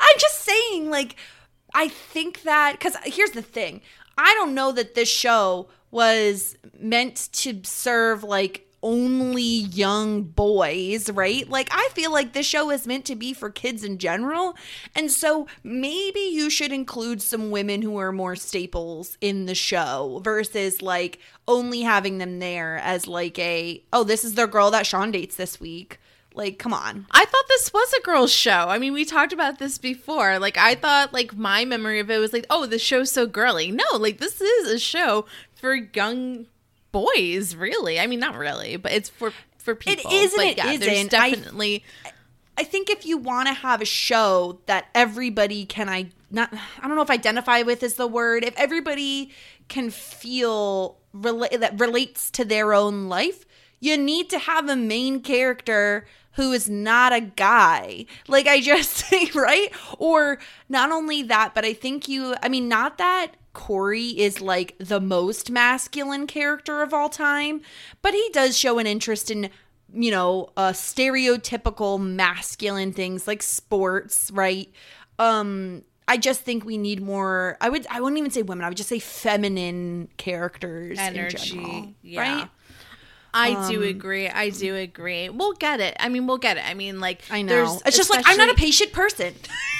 I'm just saying, like, I think that because here's the thing I don't know that this show was meant to serve like only young boys, right? Like, I feel like this show is meant to be for kids in general. And so maybe you should include some women who are more staples in the show versus like only having them there as like a, oh, this is their girl that Shawn dates this week. Like, come on. I thought this was a girl's show. I mean, we talked about this before. Like, I thought, like, my memory of it was like, oh, the show's so girly. No, like, this is a show for young boys, really. I mean, not really, but it's for for people. is and but it yeah, there's isn't. I- definitely. I think if you want to have a show that everybody can I not I don't know if identify with is the word if everybody can feel rela- that relates to their own life you need to have a main character who is not a guy like I just say right or not only that but I think you I mean not that Cory is like the most masculine character of all time but he does show an interest in you know, uh stereotypical masculine things like sports, right? Um I just think we need more I would I wouldn't even say women, I would just say feminine characters Energy, in general, yeah. right? I do agree. I do agree. We'll get it. I mean, we'll get it. I mean, like I know. there's It's just like I'm not a patient person.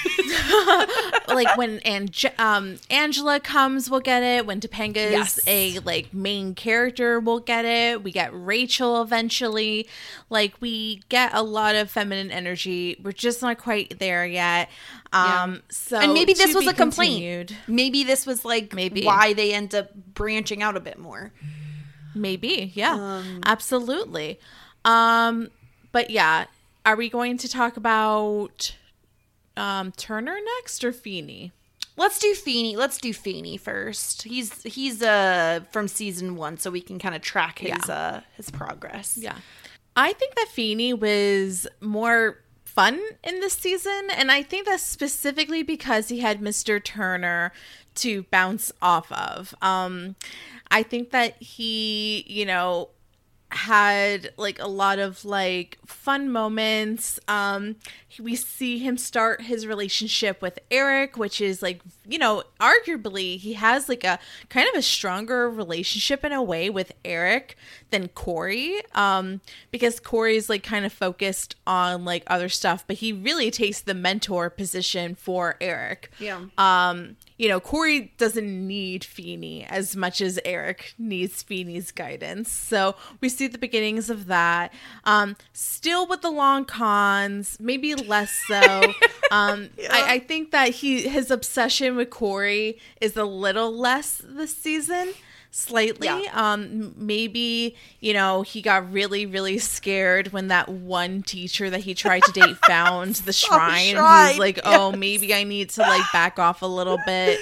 like when Ange- um, Angela comes, we'll get it. When Topanga's Yes. a like main character, we'll get it. We get Rachel eventually. Like we get a lot of feminine energy. We're just not quite there yet. Um, so and maybe this was a complaint. continued. Maybe this was like Maybe. why they end up branching out a bit more. Maybe, yeah, Um, absolutely. Um, but yeah, are we going to talk about um Turner next or Feeny? Let's do Feeny. Let's do Feeny first. He's he's uh from season one, so we can kind of track his Yeah. uh his progress. Yeah. I think that Feeny was more fun in this season. And I think that's specifically because he had Mr. Turner to bounce off of. Um, I think that he, you know, had like a lot of like fun moments. Um we see him start his relationship with Eric which is like you know arguably he has like a kind of a stronger relationship in a way with Eric than Cory. Um because Cory's like kind of focused on like other stuff but he really takes the mentor position for Eric. Yeah. um you know, Cory doesn't need Feeny as much as Eric needs Feeny's guidance. So we see the beginnings of that. Um, still with the long cons, maybe less so. um, I, I think that he his obsession with Cory is a little less this season. Slightly. Yeah. Um, maybe, you know, he got really, really scared when that one teacher that he tried to date found the shrine. and He was like, oh, maybe I need to like back off a little bit.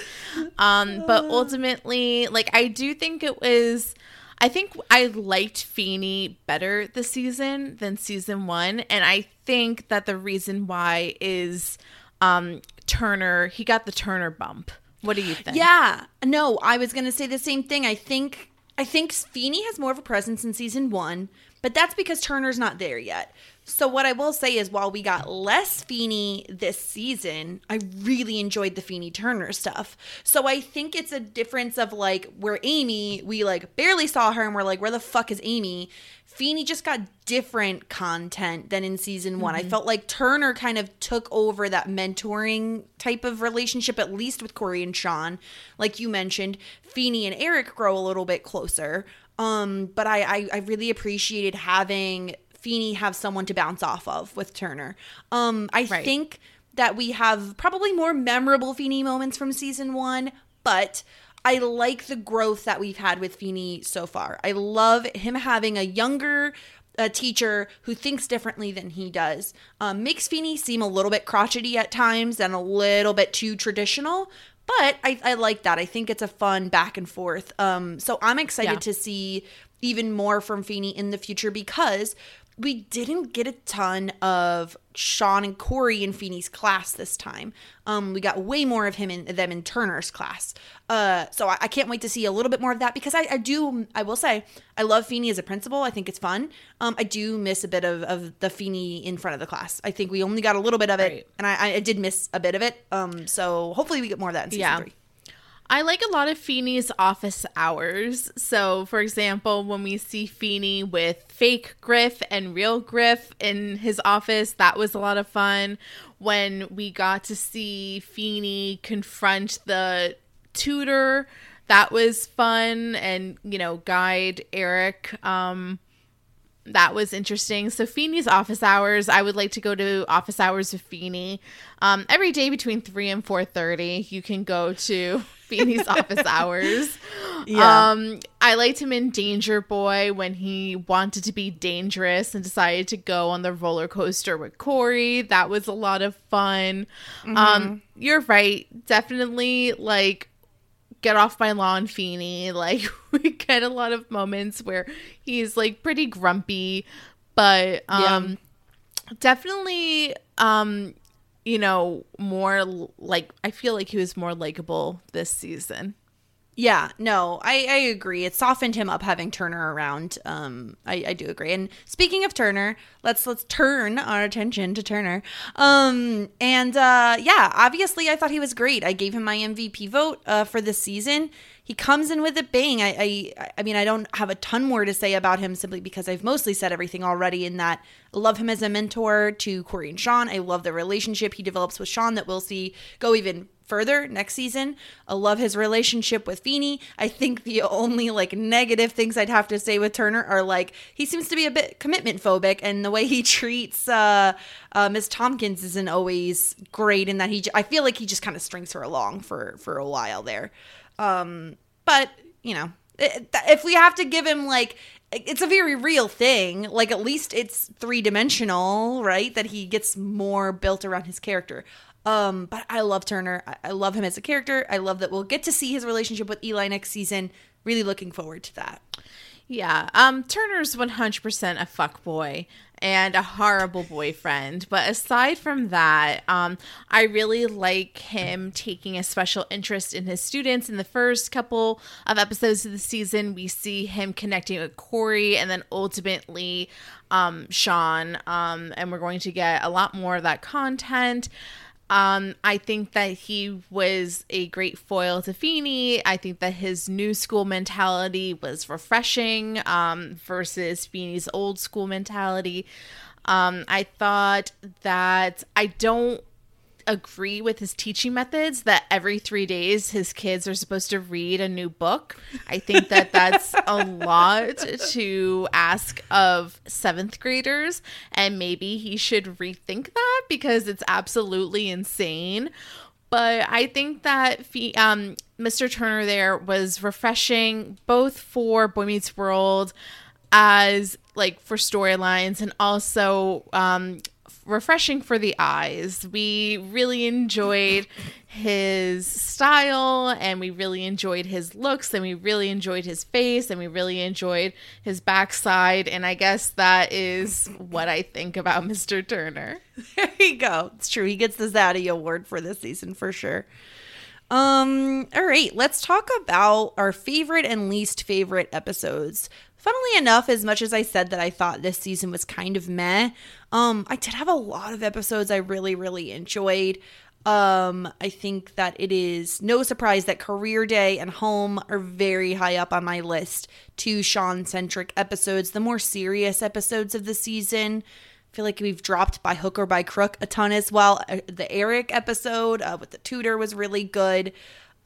Um, but ultimately, like I do think it was I think I liked Feeny better this season than season one. And I think that the reason why is um Turner, he got the Turner bump. What do you think? Yeah. No, I was gonna say the same thing. I think I think Feeny has more of a presence in season one, but that's because Turner's not there yet. So what I will say is while we got less Feeny this season, I really enjoyed the Feeny Turner stuff. So I think it's a difference of like where Amy, we like barely saw her and we're like, where the fuck is Amy? Feeny just got different content than in season one. I felt like Turner kind of took over that mentoring type of relationship, at least with Cory and Shawn. Like you mentioned, Feeny and Eric grow a little bit closer. Um, but I, I, I really appreciated having Feeny have someone to bounce off of with Turner. Um, I Right. think that we have probably more memorable Feeny moments from season one, but I like the growth that we've had with Feeny so far. I love him having a younger a teacher who thinks differently than he does. Um, makes Feeny seem a little bit crotchety at times and a little bit too traditional, but I, I like that. I think it's a fun back and forth. Um, so I'm excited Yeah. to see even more from Feeny in the future because we didn't get a ton of Shawn and Cory in Feeny's class this time. Um, we got way more of him in them in Turner's class. Uh, so I, I can't wait to see a little bit more of that because I, I do I will say I love Feeny as a principal. I think it's fun. Um, I do miss a bit of, of the Feeny in front of the class. I think we only got a little bit of it, Right. and I, I did miss a bit of it. Um, so hopefully we get more of that in season Yeah. three. I like a lot of Feeny's office hours. So, for example, when we see Feeny with fake Griff and real Griff in his office, that was a lot of fun. When we got to see Feeny confront the tutor, that was fun and, you know, guide Eric. Um, that was interesting. So Feeny's office hours, I would like to go to office hours with Feeny. Um, every day between three and four thirty, you can go to Feeny's office hours. Yeah. Um, I liked him in Danger Boy when he wanted to be dangerous and decided to go on the roller coaster with Cory. That was a lot of fun. Um, you're right. Definitely like get off my lawn Feeny. Like we get a lot of moments where he's like pretty grumpy, but um definitely um you know more like I feel like he was more likable this season. Yeah, no, I, I agree. It softened him up having Turner around. Um, I, I do agree. And speaking of Turner, let's let's turn our attention to Turner. Um, and uh, yeah, obviously, I thought he was great. I gave him my MVP vote uh, for this season. He comes in with a bang. I, I I mean, I don't have a ton more to say about him simply because I've mostly said everything already. In that, I love him as a mentor to Cory and Shawn. I love the relationship he develops with Shawn that we'll see go even further next season. I love his relationship with Feeny. I think the only like negative things I'd have to say with Turner are like he seems to be a bit commitment phobic, and the way he treats uh, uh, Miss Tompkins isn't always great. In that he, j- I feel like he just kind of strings her along for for a while there. Um, but you know, if we have to give him like it's a very real thing. Like at least it's three dimensional right? That he gets more built around his character. Um but i love turner. I, love him as a character. I love that we'll get to see his relationship with eli next season. Really looking forward to that. Yeah, um, Turner's 100% a fuckboy and a horrible boyfriend. But aside from that, um, I really like him taking a special interest in his students. In the first couple of episodes of the season, we see him connecting with Cory and then ultimately um, Shawn. Um, and we're going to get a lot more of that content. Um, I think that he was a great foil to Feeny. I think that his new school mentality was refreshing um, versus Feeny's old school mentality. Um, I thought that I don't agree with his teaching methods that every three days his kids are supposed to read a new book. I think that that's a lot to ask of seventh graders, and maybe he should rethink that because it's absolutely insane. But I think that um, Mr. Turner there was refreshing both for Boy Meets World as like for storylines and also um, refreshing for the eyes. We really enjoyed his style and we really enjoyed his looks and we really enjoyed his face and we really enjoyed his backside. And I guess that is what I think about Mr. Turner. there you go it's true he gets the zaddy award for this season for sure um all right let's talk about our favorite and least favorite episodes funnily enough as much as i said that i thought this season was kind of meh um i did have a lot of episodes i really really enjoyed um i think that it is no surprise that career day and home are very high up on my list two shawn centric episodes the more serious episodes of the season I feel like we've dropped by hook or by crook a ton as well. Uh, The Eric episode uh, with the tutor was really good.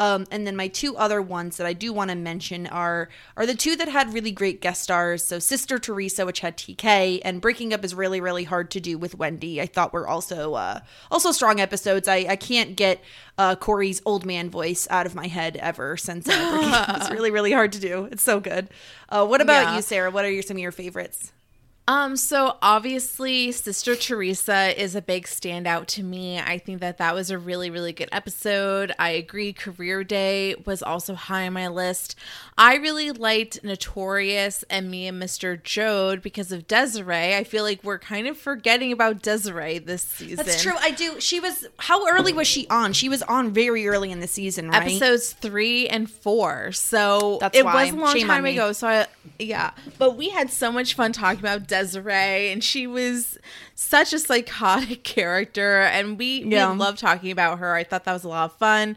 Um, and then my two other ones that I do want to mention are are the two that had really great guest stars. So Sister Teresa, which had TK, and Breaking Up is really really hard to do with Wendy. I thought were also uh, also strong episodes. I I can't get uh, Cory's old man voice out of my head ever since uh, Breaking Up. It's really really hard to do. It's so good. Uh, what about Yeah. you, Sarah? What are your, some of your favorites? Um, so obviously, Sister Teresa is a big standout to me. I think that that was a really, really good episode. I agree. Career Day was also high on my list. I really liked Notorious and Me and Mr. Joad because of Desiree. I feel like we're kind of forgetting about Desiree this season. That's true. I do. She was. How early was she on? She was on very early in the season, right? episodes three and four. So That's it why. was a long Shame time me. ago. So I, yeah, but we had so much fun talking about Desiree, and she was such a psychotic character, and we, Yeah. we loved talking about her. I thought that was a lot of fun.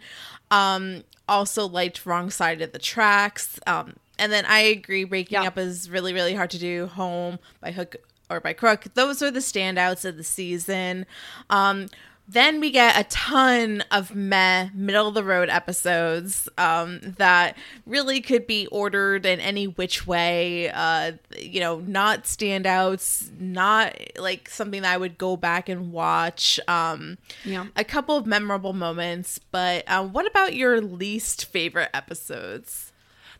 Um, also liked Wrong Side of the Tracks. Um, and then I agree, Breaking Yeah. Up is really, really hard to do. Home by hook or by crook. Those are the standouts of the season. Um, then we get a ton of meh, middle of the road episodes um, that really could be ordered in any which way. Uh, you know, not standouts, not like something that I would go back and watch. Um, Yeah. a couple of memorable moments, but uh, what about your least favorite episodes?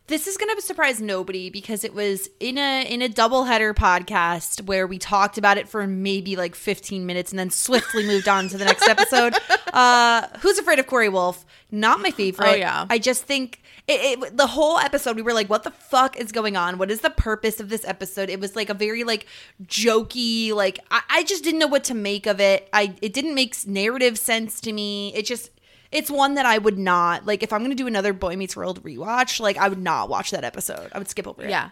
This is going to surprise nobody because it was in a in a doubleheader podcast where we talked about it for maybe like 15 minutes and then swiftly moved on to the next episode. Uh, Who's afraid of Cory Wolf? Not my favorite. Oh, yeah. I just think it, it the whole episode we were like, what the fuck is going on? What is the purpose of this episode? It was like a very like jokey, like I, I just didn't know what to make of it. I it didn't make narrative sense to me. It just it's one that I would not like if I'm gonna do another Boy Meets World rewatch. Like I would not watch that episode. I would skip over it. Yeah.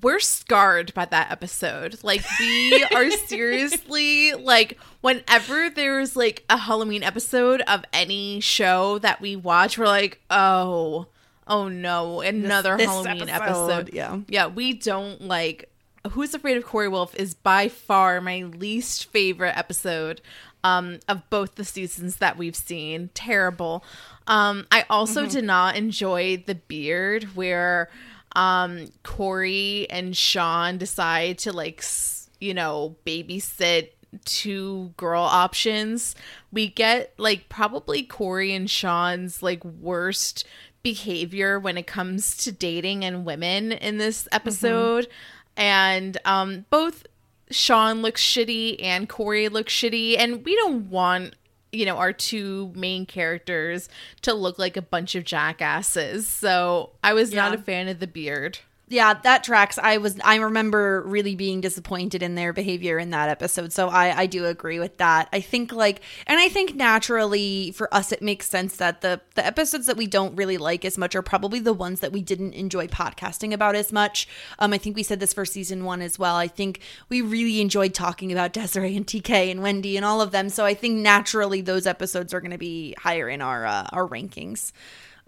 We're scarred by that episode. Like we are seriously like whenever there's like a Halloween episode of any show that we watch, we're like, "Oh, oh no, another this Halloween episode, episode." yeah. Yeah, we don't like Who's Afraid of Cory Wolf is by far my least favorite episode um, of both the seasons that we've seen. Terrible. Um, I also did not enjoy the beard where um, Cory and Shawn decide to like, s- you know, babysit two girl options. We get like probably Cory and Shawn's like worst behavior when it comes to dating and women in this episode. And um both Shawn looks shitty and Cory looks shitty and we don't want you know our two main characters to look like a bunch of jackasses. So I was not a fan of the beard. Yeah, that tracks. I was I remember really being disappointed in their behavior in that episode. So I I do agree with that. I think like and I think naturally for us it makes sense that the the episodes that we don't really like as much are probably the ones that we didn't enjoy podcasting about as much. Um I think we said this for season 1 as well. I think we really enjoyed talking about Desiree and TK and Wendy and all of them. So I think naturally those episodes are going to be higher in our uh, our rankings.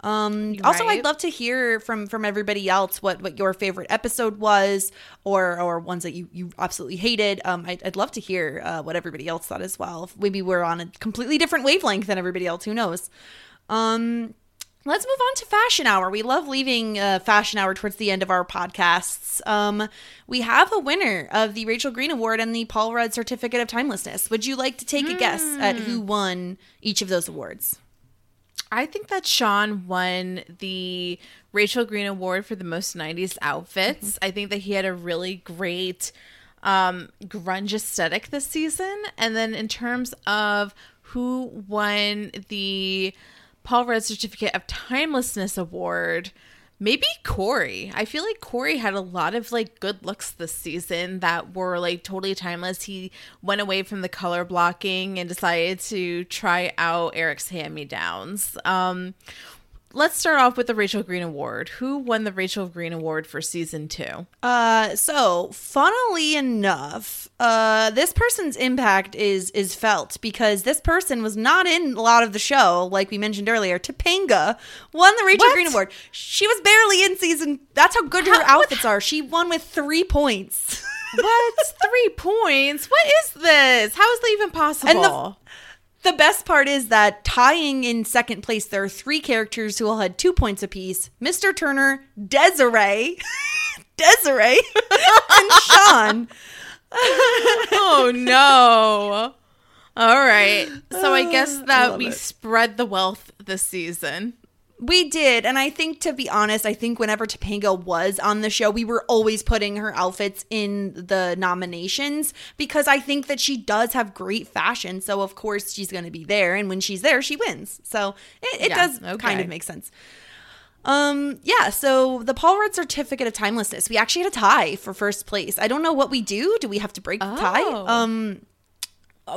Um, also, I'd love to hear from from everybody else what what your favorite episode was, or or ones that you you absolutely hated. Um, I'd, I'd love to hear uh, what everybody else thought as well. If maybe we're on a completely different wavelength than everybody else. Who knows? Um, let's move on to fashion hour. We love leaving uh, fashion hour towards the end of our podcasts. Um, we have a winner of the Rachel Green Award and the Paul Rudd Certificate of Timelessness. Would you like to take a guess at who won each of those awards? I think that Shawn won the Rachel Green Award for the most 90s outfits. I think that he had a really great um, grunge aesthetic this season. And then in terms of who won the Paul Rudd Certificate of Timelessness Award, maybe Cory. I feel like Cory had a lot of like good looks this season that were like totally timeless. He went away from the color blocking and decided to try out Eric's hand me downs. Um, let's start off with the Rachel Green Award. Who won the Rachel Green Award for season two? Uh, so funnily enough, uh, this person's impact is is felt because this person was not in a lot of the show, like we mentioned earlier. Topanga won the Rachel What? Green Award. She was barely in season. That's how good her outfits are. She won with three points. What? Three points? What is this? How is that even possible? The best part is that tying in second place, there are three characters who all had two points apiece Mr. Turner, Desiree, Desiree, and Shawn. oh no. All right. So I guess uh, that love we it. spread the wealth this season. We did. And I think, to be honest, I think whenever Topanga was on the show, we were always putting her outfits in the nominations because I think that she does have great fashion. So, of course, she's going to be there. And when she's there, she wins. So, it, it Yeah, does okay. kind of make sense. Um, yeah, so the Paul Rudd certificate of timelessness, we actually had a tie for first place. I don't know what we do. Do we have to break the tie? Oh. Um,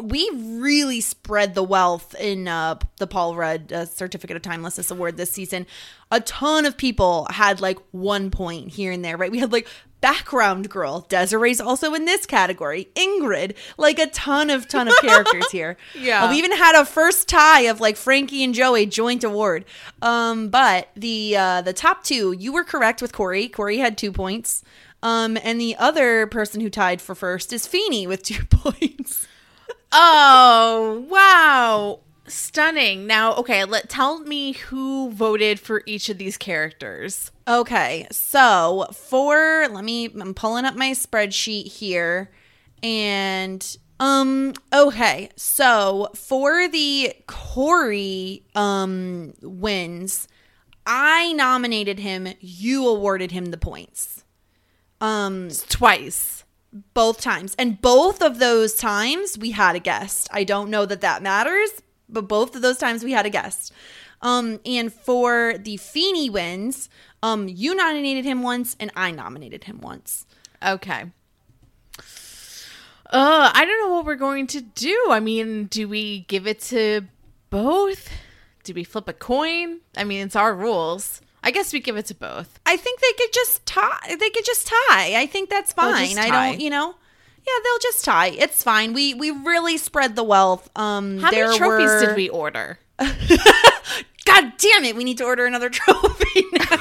we really spread the wealth in uh, the Paul Rudd uh, Certificate of Timelessness Award this season. A ton of people had like one point here and there, right? We had like background girl, Desiree's also in this category, Ingrid, like a ton of ton of characters here. Yeah. Uh, we even had a first tie of like Frankie and Joey joint award. Um, but the uh, the top two, you were correct with Cory. Cory had two points. Um, and the other person who tied for first is Feeny with two points. Oh, wow. Stunning. Now, okay, let tell me who voted for each of these characters. Okay, so for let me I'm pulling up my spreadsheet here and um okay, so for the Cory um wins, I nominated him, you awarded him the points. Um Twice. Both times. And both of those times we had a guest. I don't know that that matters, but both of those times we had a guest. Um, and for the Feeny wins, um, you nominated him once and I nominated him once. Okay. Uh, I don't know what we're going to do. I mean, do we give it to both? Do we flip a coin? I mean, it's our rules. I guess we give it to both. I think they could just tie. They could just tie. I think that's fine. I don't, you know. Yeah, they'll just tie. It's fine. We we really spread the wealth. Um, How many trophies were- did we order? God damn it! We need to order another trophy now.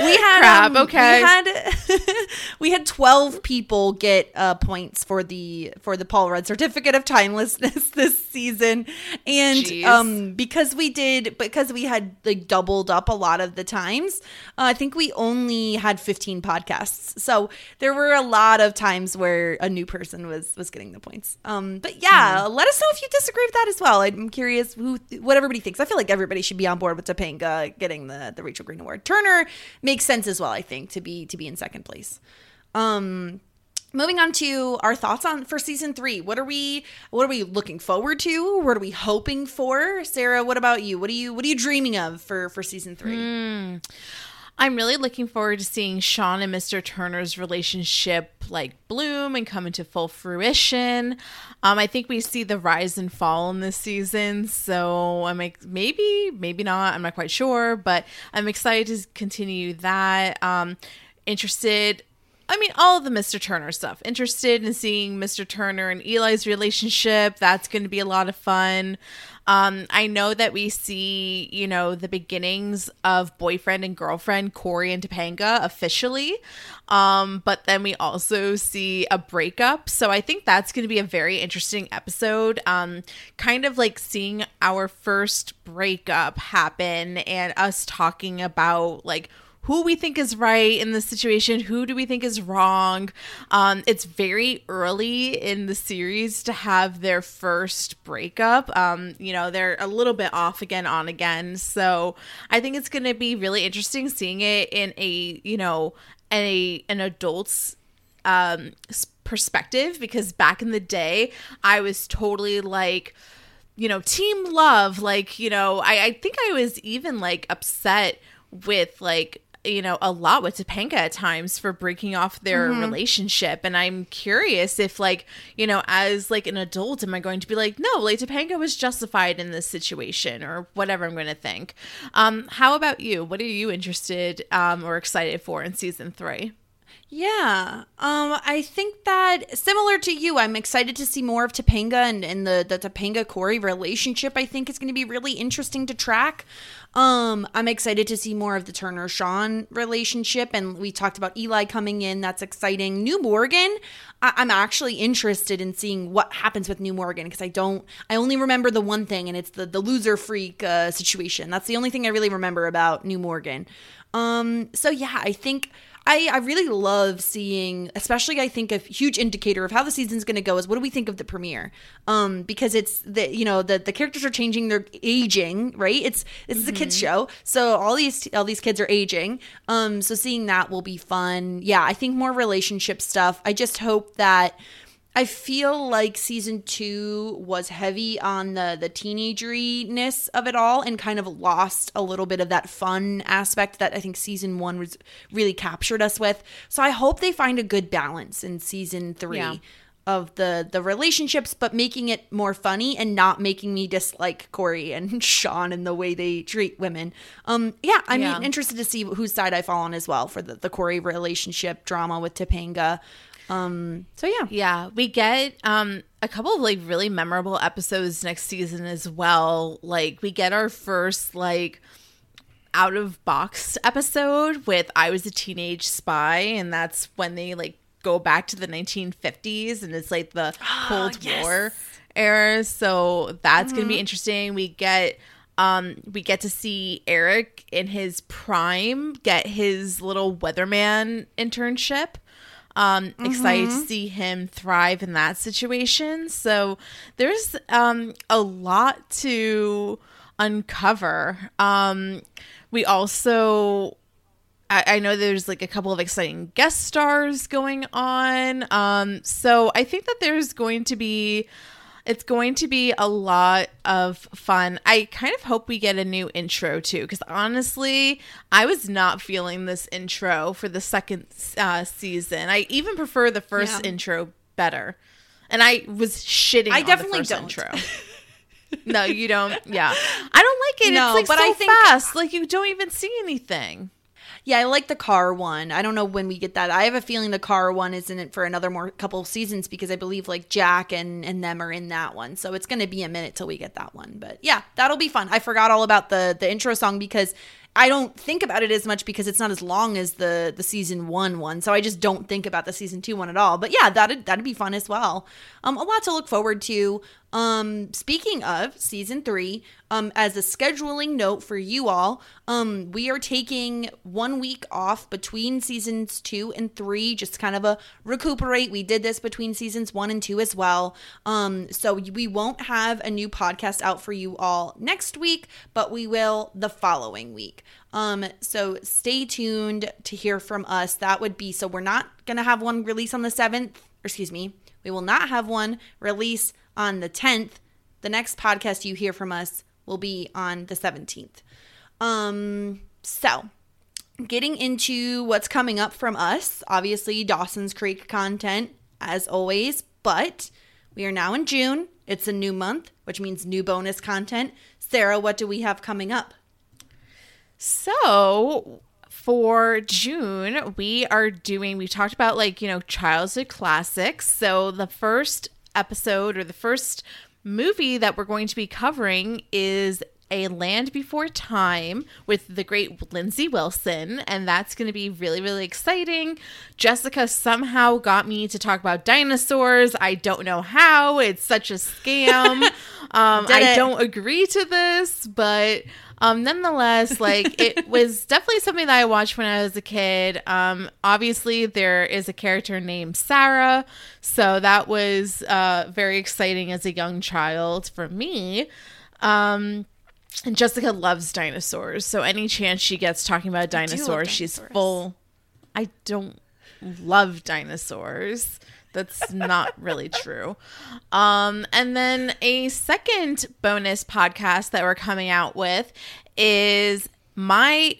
we had Crap, um, okay. We had we had twelve people get uh, points for the for the Paul Rudd Certificate of Timelessness this season, and Jeez. um because we did because we had like doubled up a lot of the times. Uh, I think we only had fifteen podcasts, so there were a lot of times where a new person was was getting the points. Um, but yeah, Mm-hmm. let us know if you disagree with that as well. I'm curious who what everybody thinks. I feel like everybody should be on board with Topanga getting the the Rachel Green Award. Turner makes sense as well. I think to be to be in second place. Um, moving on to our thoughts on for season three. What are we what are we looking forward to? What are we hoping for? Sarah, what about you? What are you what are you dreaming of for for season three? I'm really looking forward to seeing Shawn and Mr. Turner's relationship like bloom and come into full fruition. Um, I think we see the rise and fall in this season, so I'm like maybe, maybe not. I'm not quite sure, but I'm excited to continue that. Um, interested. I mean, all of the Mr. Turner stuff. Interested in seeing Mr. Turner and Eli's relationship. That's going to be a lot of fun. Um, I know that we see, you know, the beginnings of boyfriend and girlfriend Cory and Topanga officially. Um, but then we also see a breakup. So I think that's going to be a very interesting episode. Um, kind of like seeing our first breakup happen and us talking about like who we think is right in this situation, who do we think is wrong. Um, it's very early in the series to have their first breakup. Um, you know, they're a little bit off again, on again. So I think it's going to be really interesting seeing it in a, you know, a an adult's um perspective because back in the day I was totally like you know, team love. Like, you know, I, I think I was even like upset with like, you know, a lot with Topanga at times for breaking off their relationship. And I'm curious if, like, you know, as like an adult, am I going to be like, no, like Topanga was justified in this situation or whatever I'm going to think. Um, how about you? What are you interested um, or excited for in season three? Yeah. Um, I think that similar to you, I'm excited to see more of Topanga and, and the, the Topanga Cory relationship. I think is going to be really interesting to track. Um, I'm excited to see more of the Turner Shawn relationship, and we talked about Eli coming in. That's exciting. New Morgan, I- I'm actually interested in seeing what happens with New Morgan because I don't, I only remember the one thing, and it's the the loser freak uh, situation. That's the only thing I really remember about New Morgan. Um, so yeah, I think I, I really love seeing, especially I think a huge indicator of how the season's going to go is what do we think of the premiere? Um, because it's the you know the the characters are changing, they're aging, right? It's this is a kids show, so all these all these kids are aging. Um, so seeing that will be fun. Yeah, I think more relationship stuff. I just hope that. I feel like season two was heavy on the the teenageriness of it all and kind of lost a little bit of that fun aspect that I think season one was really captured us with. So I hope they find a good balance in season three. Yeah. Of the the relationships, but making it more funny and not making me dislike Cory and Shawn and the way they treat women. Um, yeah, I'm Yeah. interested to see whose side I fall on as well for the the Cory relationship drama with Topanga. Um, so yeah, Yeah, we get um a couple of like really memorable episodes next season as well. Like we get our first like out of box episode with I was a teenage spy and that's when they like go back to the 1950s and it's like the Cold War era. So that's going to be interesting. We get um we get to see Eric in his prime get his little weatherman internship um excited to see him thrive in that situation. So there's um a lot to uncover. Um we also I, I know there's like a couple of exciting guest stars going on. Um so i think that there's going to be it's going to be a lot of fun. I kind of hope we get a new intro too, because honestly, I was not feeling this intro for the second uh, season. I even prefer the first Yeah. intro better, and I was shitting. I on definitely the first don't. Intro. no, you don't. Yeah, I don't like it. No, it's like but so I think- fast. Like you don't even see anything. Yeah, I like the car one. I don't know when we get that. I have a feeling the car one is in it for another more couple of seasons because I believe like Jack and and them are in that one. So it's going to be a minute till we get that one. But yeah, that'll be fun. I forgot all about the the intro song because I don't think about it as much because it's not as long as the the season 1 one. So I just don't think about the season 2 one at all. But yeah, that'd that'd be fun as well. Um a lot to look forward to. Um speaking of season 3, um as a scheduling note for you all, um we are taking 1 week off between seasons 2 and 3 just kind of a recuperate. We did this between seasons 1 and 2 as well. Um so we won't have a new podcast out for you all next week, but we will the following week. Um, so stay tuned to hear from us. That would be so we're not gonna have one release on the seventh, or excuse me, we will not have one release on the tenth. The next podcast you hear from us will be on the seventeenth. Um, so getting into what's coming up from us, obviously Dawson's Creek content as always, but we are now in June. It's a new month, which means new bonus content. Sarah, what do we have coming up? So for June, we are doing, we talked about like, you know, childhood classics. So the first episode or the first movie that we're going to be covering is A Land Before Time with the great Lindsay Wilson. And that's going to be really, really exciting. Jessica somehow got me to talk about dinosaurs. I don't know how. It's such a scam. um, I it. don't agree to this, but um, nonetheless, like it was definitely something that I watched when I was a kid. Um, obviously, there is a character named Sarah, so that was uh, very exciting as a young child for me. Um, and Jessica loves dinosaurs, so any chance she gets talking about love dinosaurs, she's full. I don't love dinosaurs. That's not really true. Um, and then a second bonus podcast that we're coming out with is my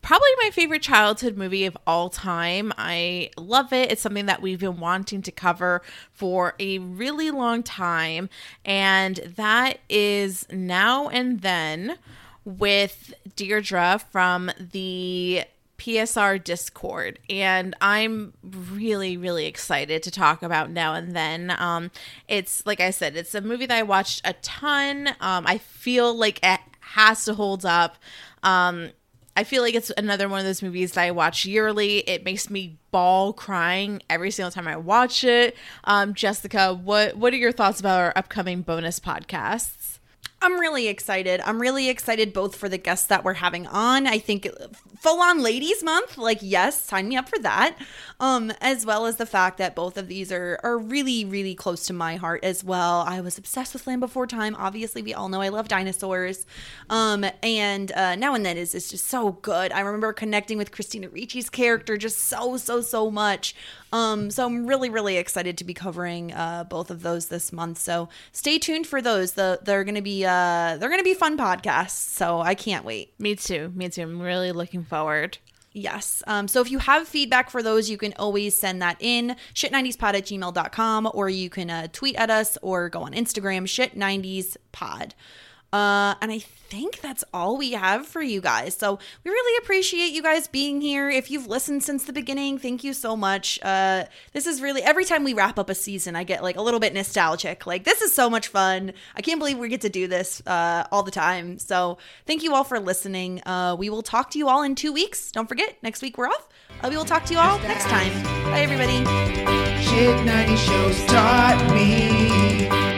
probably my favorite childhood movie of all time. I love it. It's something that we've been wanting to cover for a really long time, and that is Now and Then with Deirdre from the PSR Discord, and I'm really, really excited to talk about now and then. Um, it's like I said, it's a movie that I watched a ton. Um, I feel like it has to hold up. Um, I feel like it's another one of those movies that I watch yearly. It makes me bawl crying every single time I watch it. Um, Jessica, what what are your thoughts about our upcoming bonus podcasts? I'm really excited. I'm really excited both for the guests that we're having on. I think full on ladies month, like yes, sign me up for that. Um as well as the fact that both of these are are really really close to my heart as well. I was obsessed with Land Before Time. Obviously, we all know I love dinosaurs. Um and uh Now and Then is is just so good. I remember connecting with Christina Ricci's character just so so so much. Um, so I'm really, really excited to be covering uh, both of those this month. So stay tuned for those. The they're gonna be uh, they're gonna be fun podcasts. So I can't wait. Me too. Me too. I'm really looking forward. Yes. Um, so if you have feedback for those, you can always send that in shit90spod at gmail.com or you can uh, tweet at us or go on Instagram, shit90spod. Uh, and I think that's all we have for you guys. So we really appreciate you guys being here. If you've listened since the beginning, thank you so much. Uh, this is really every time we wrap up a season, I get like a little bit nostalgic. Like this is so much fun. I can't believe we get to do this uh, all the time. So thank you all for listening. Uh, we will talk to you all in two weeks. Don't forget, next week we're off. Uh, we will talk to you all next time. Bye, everybody. Shit 90 shows taught me.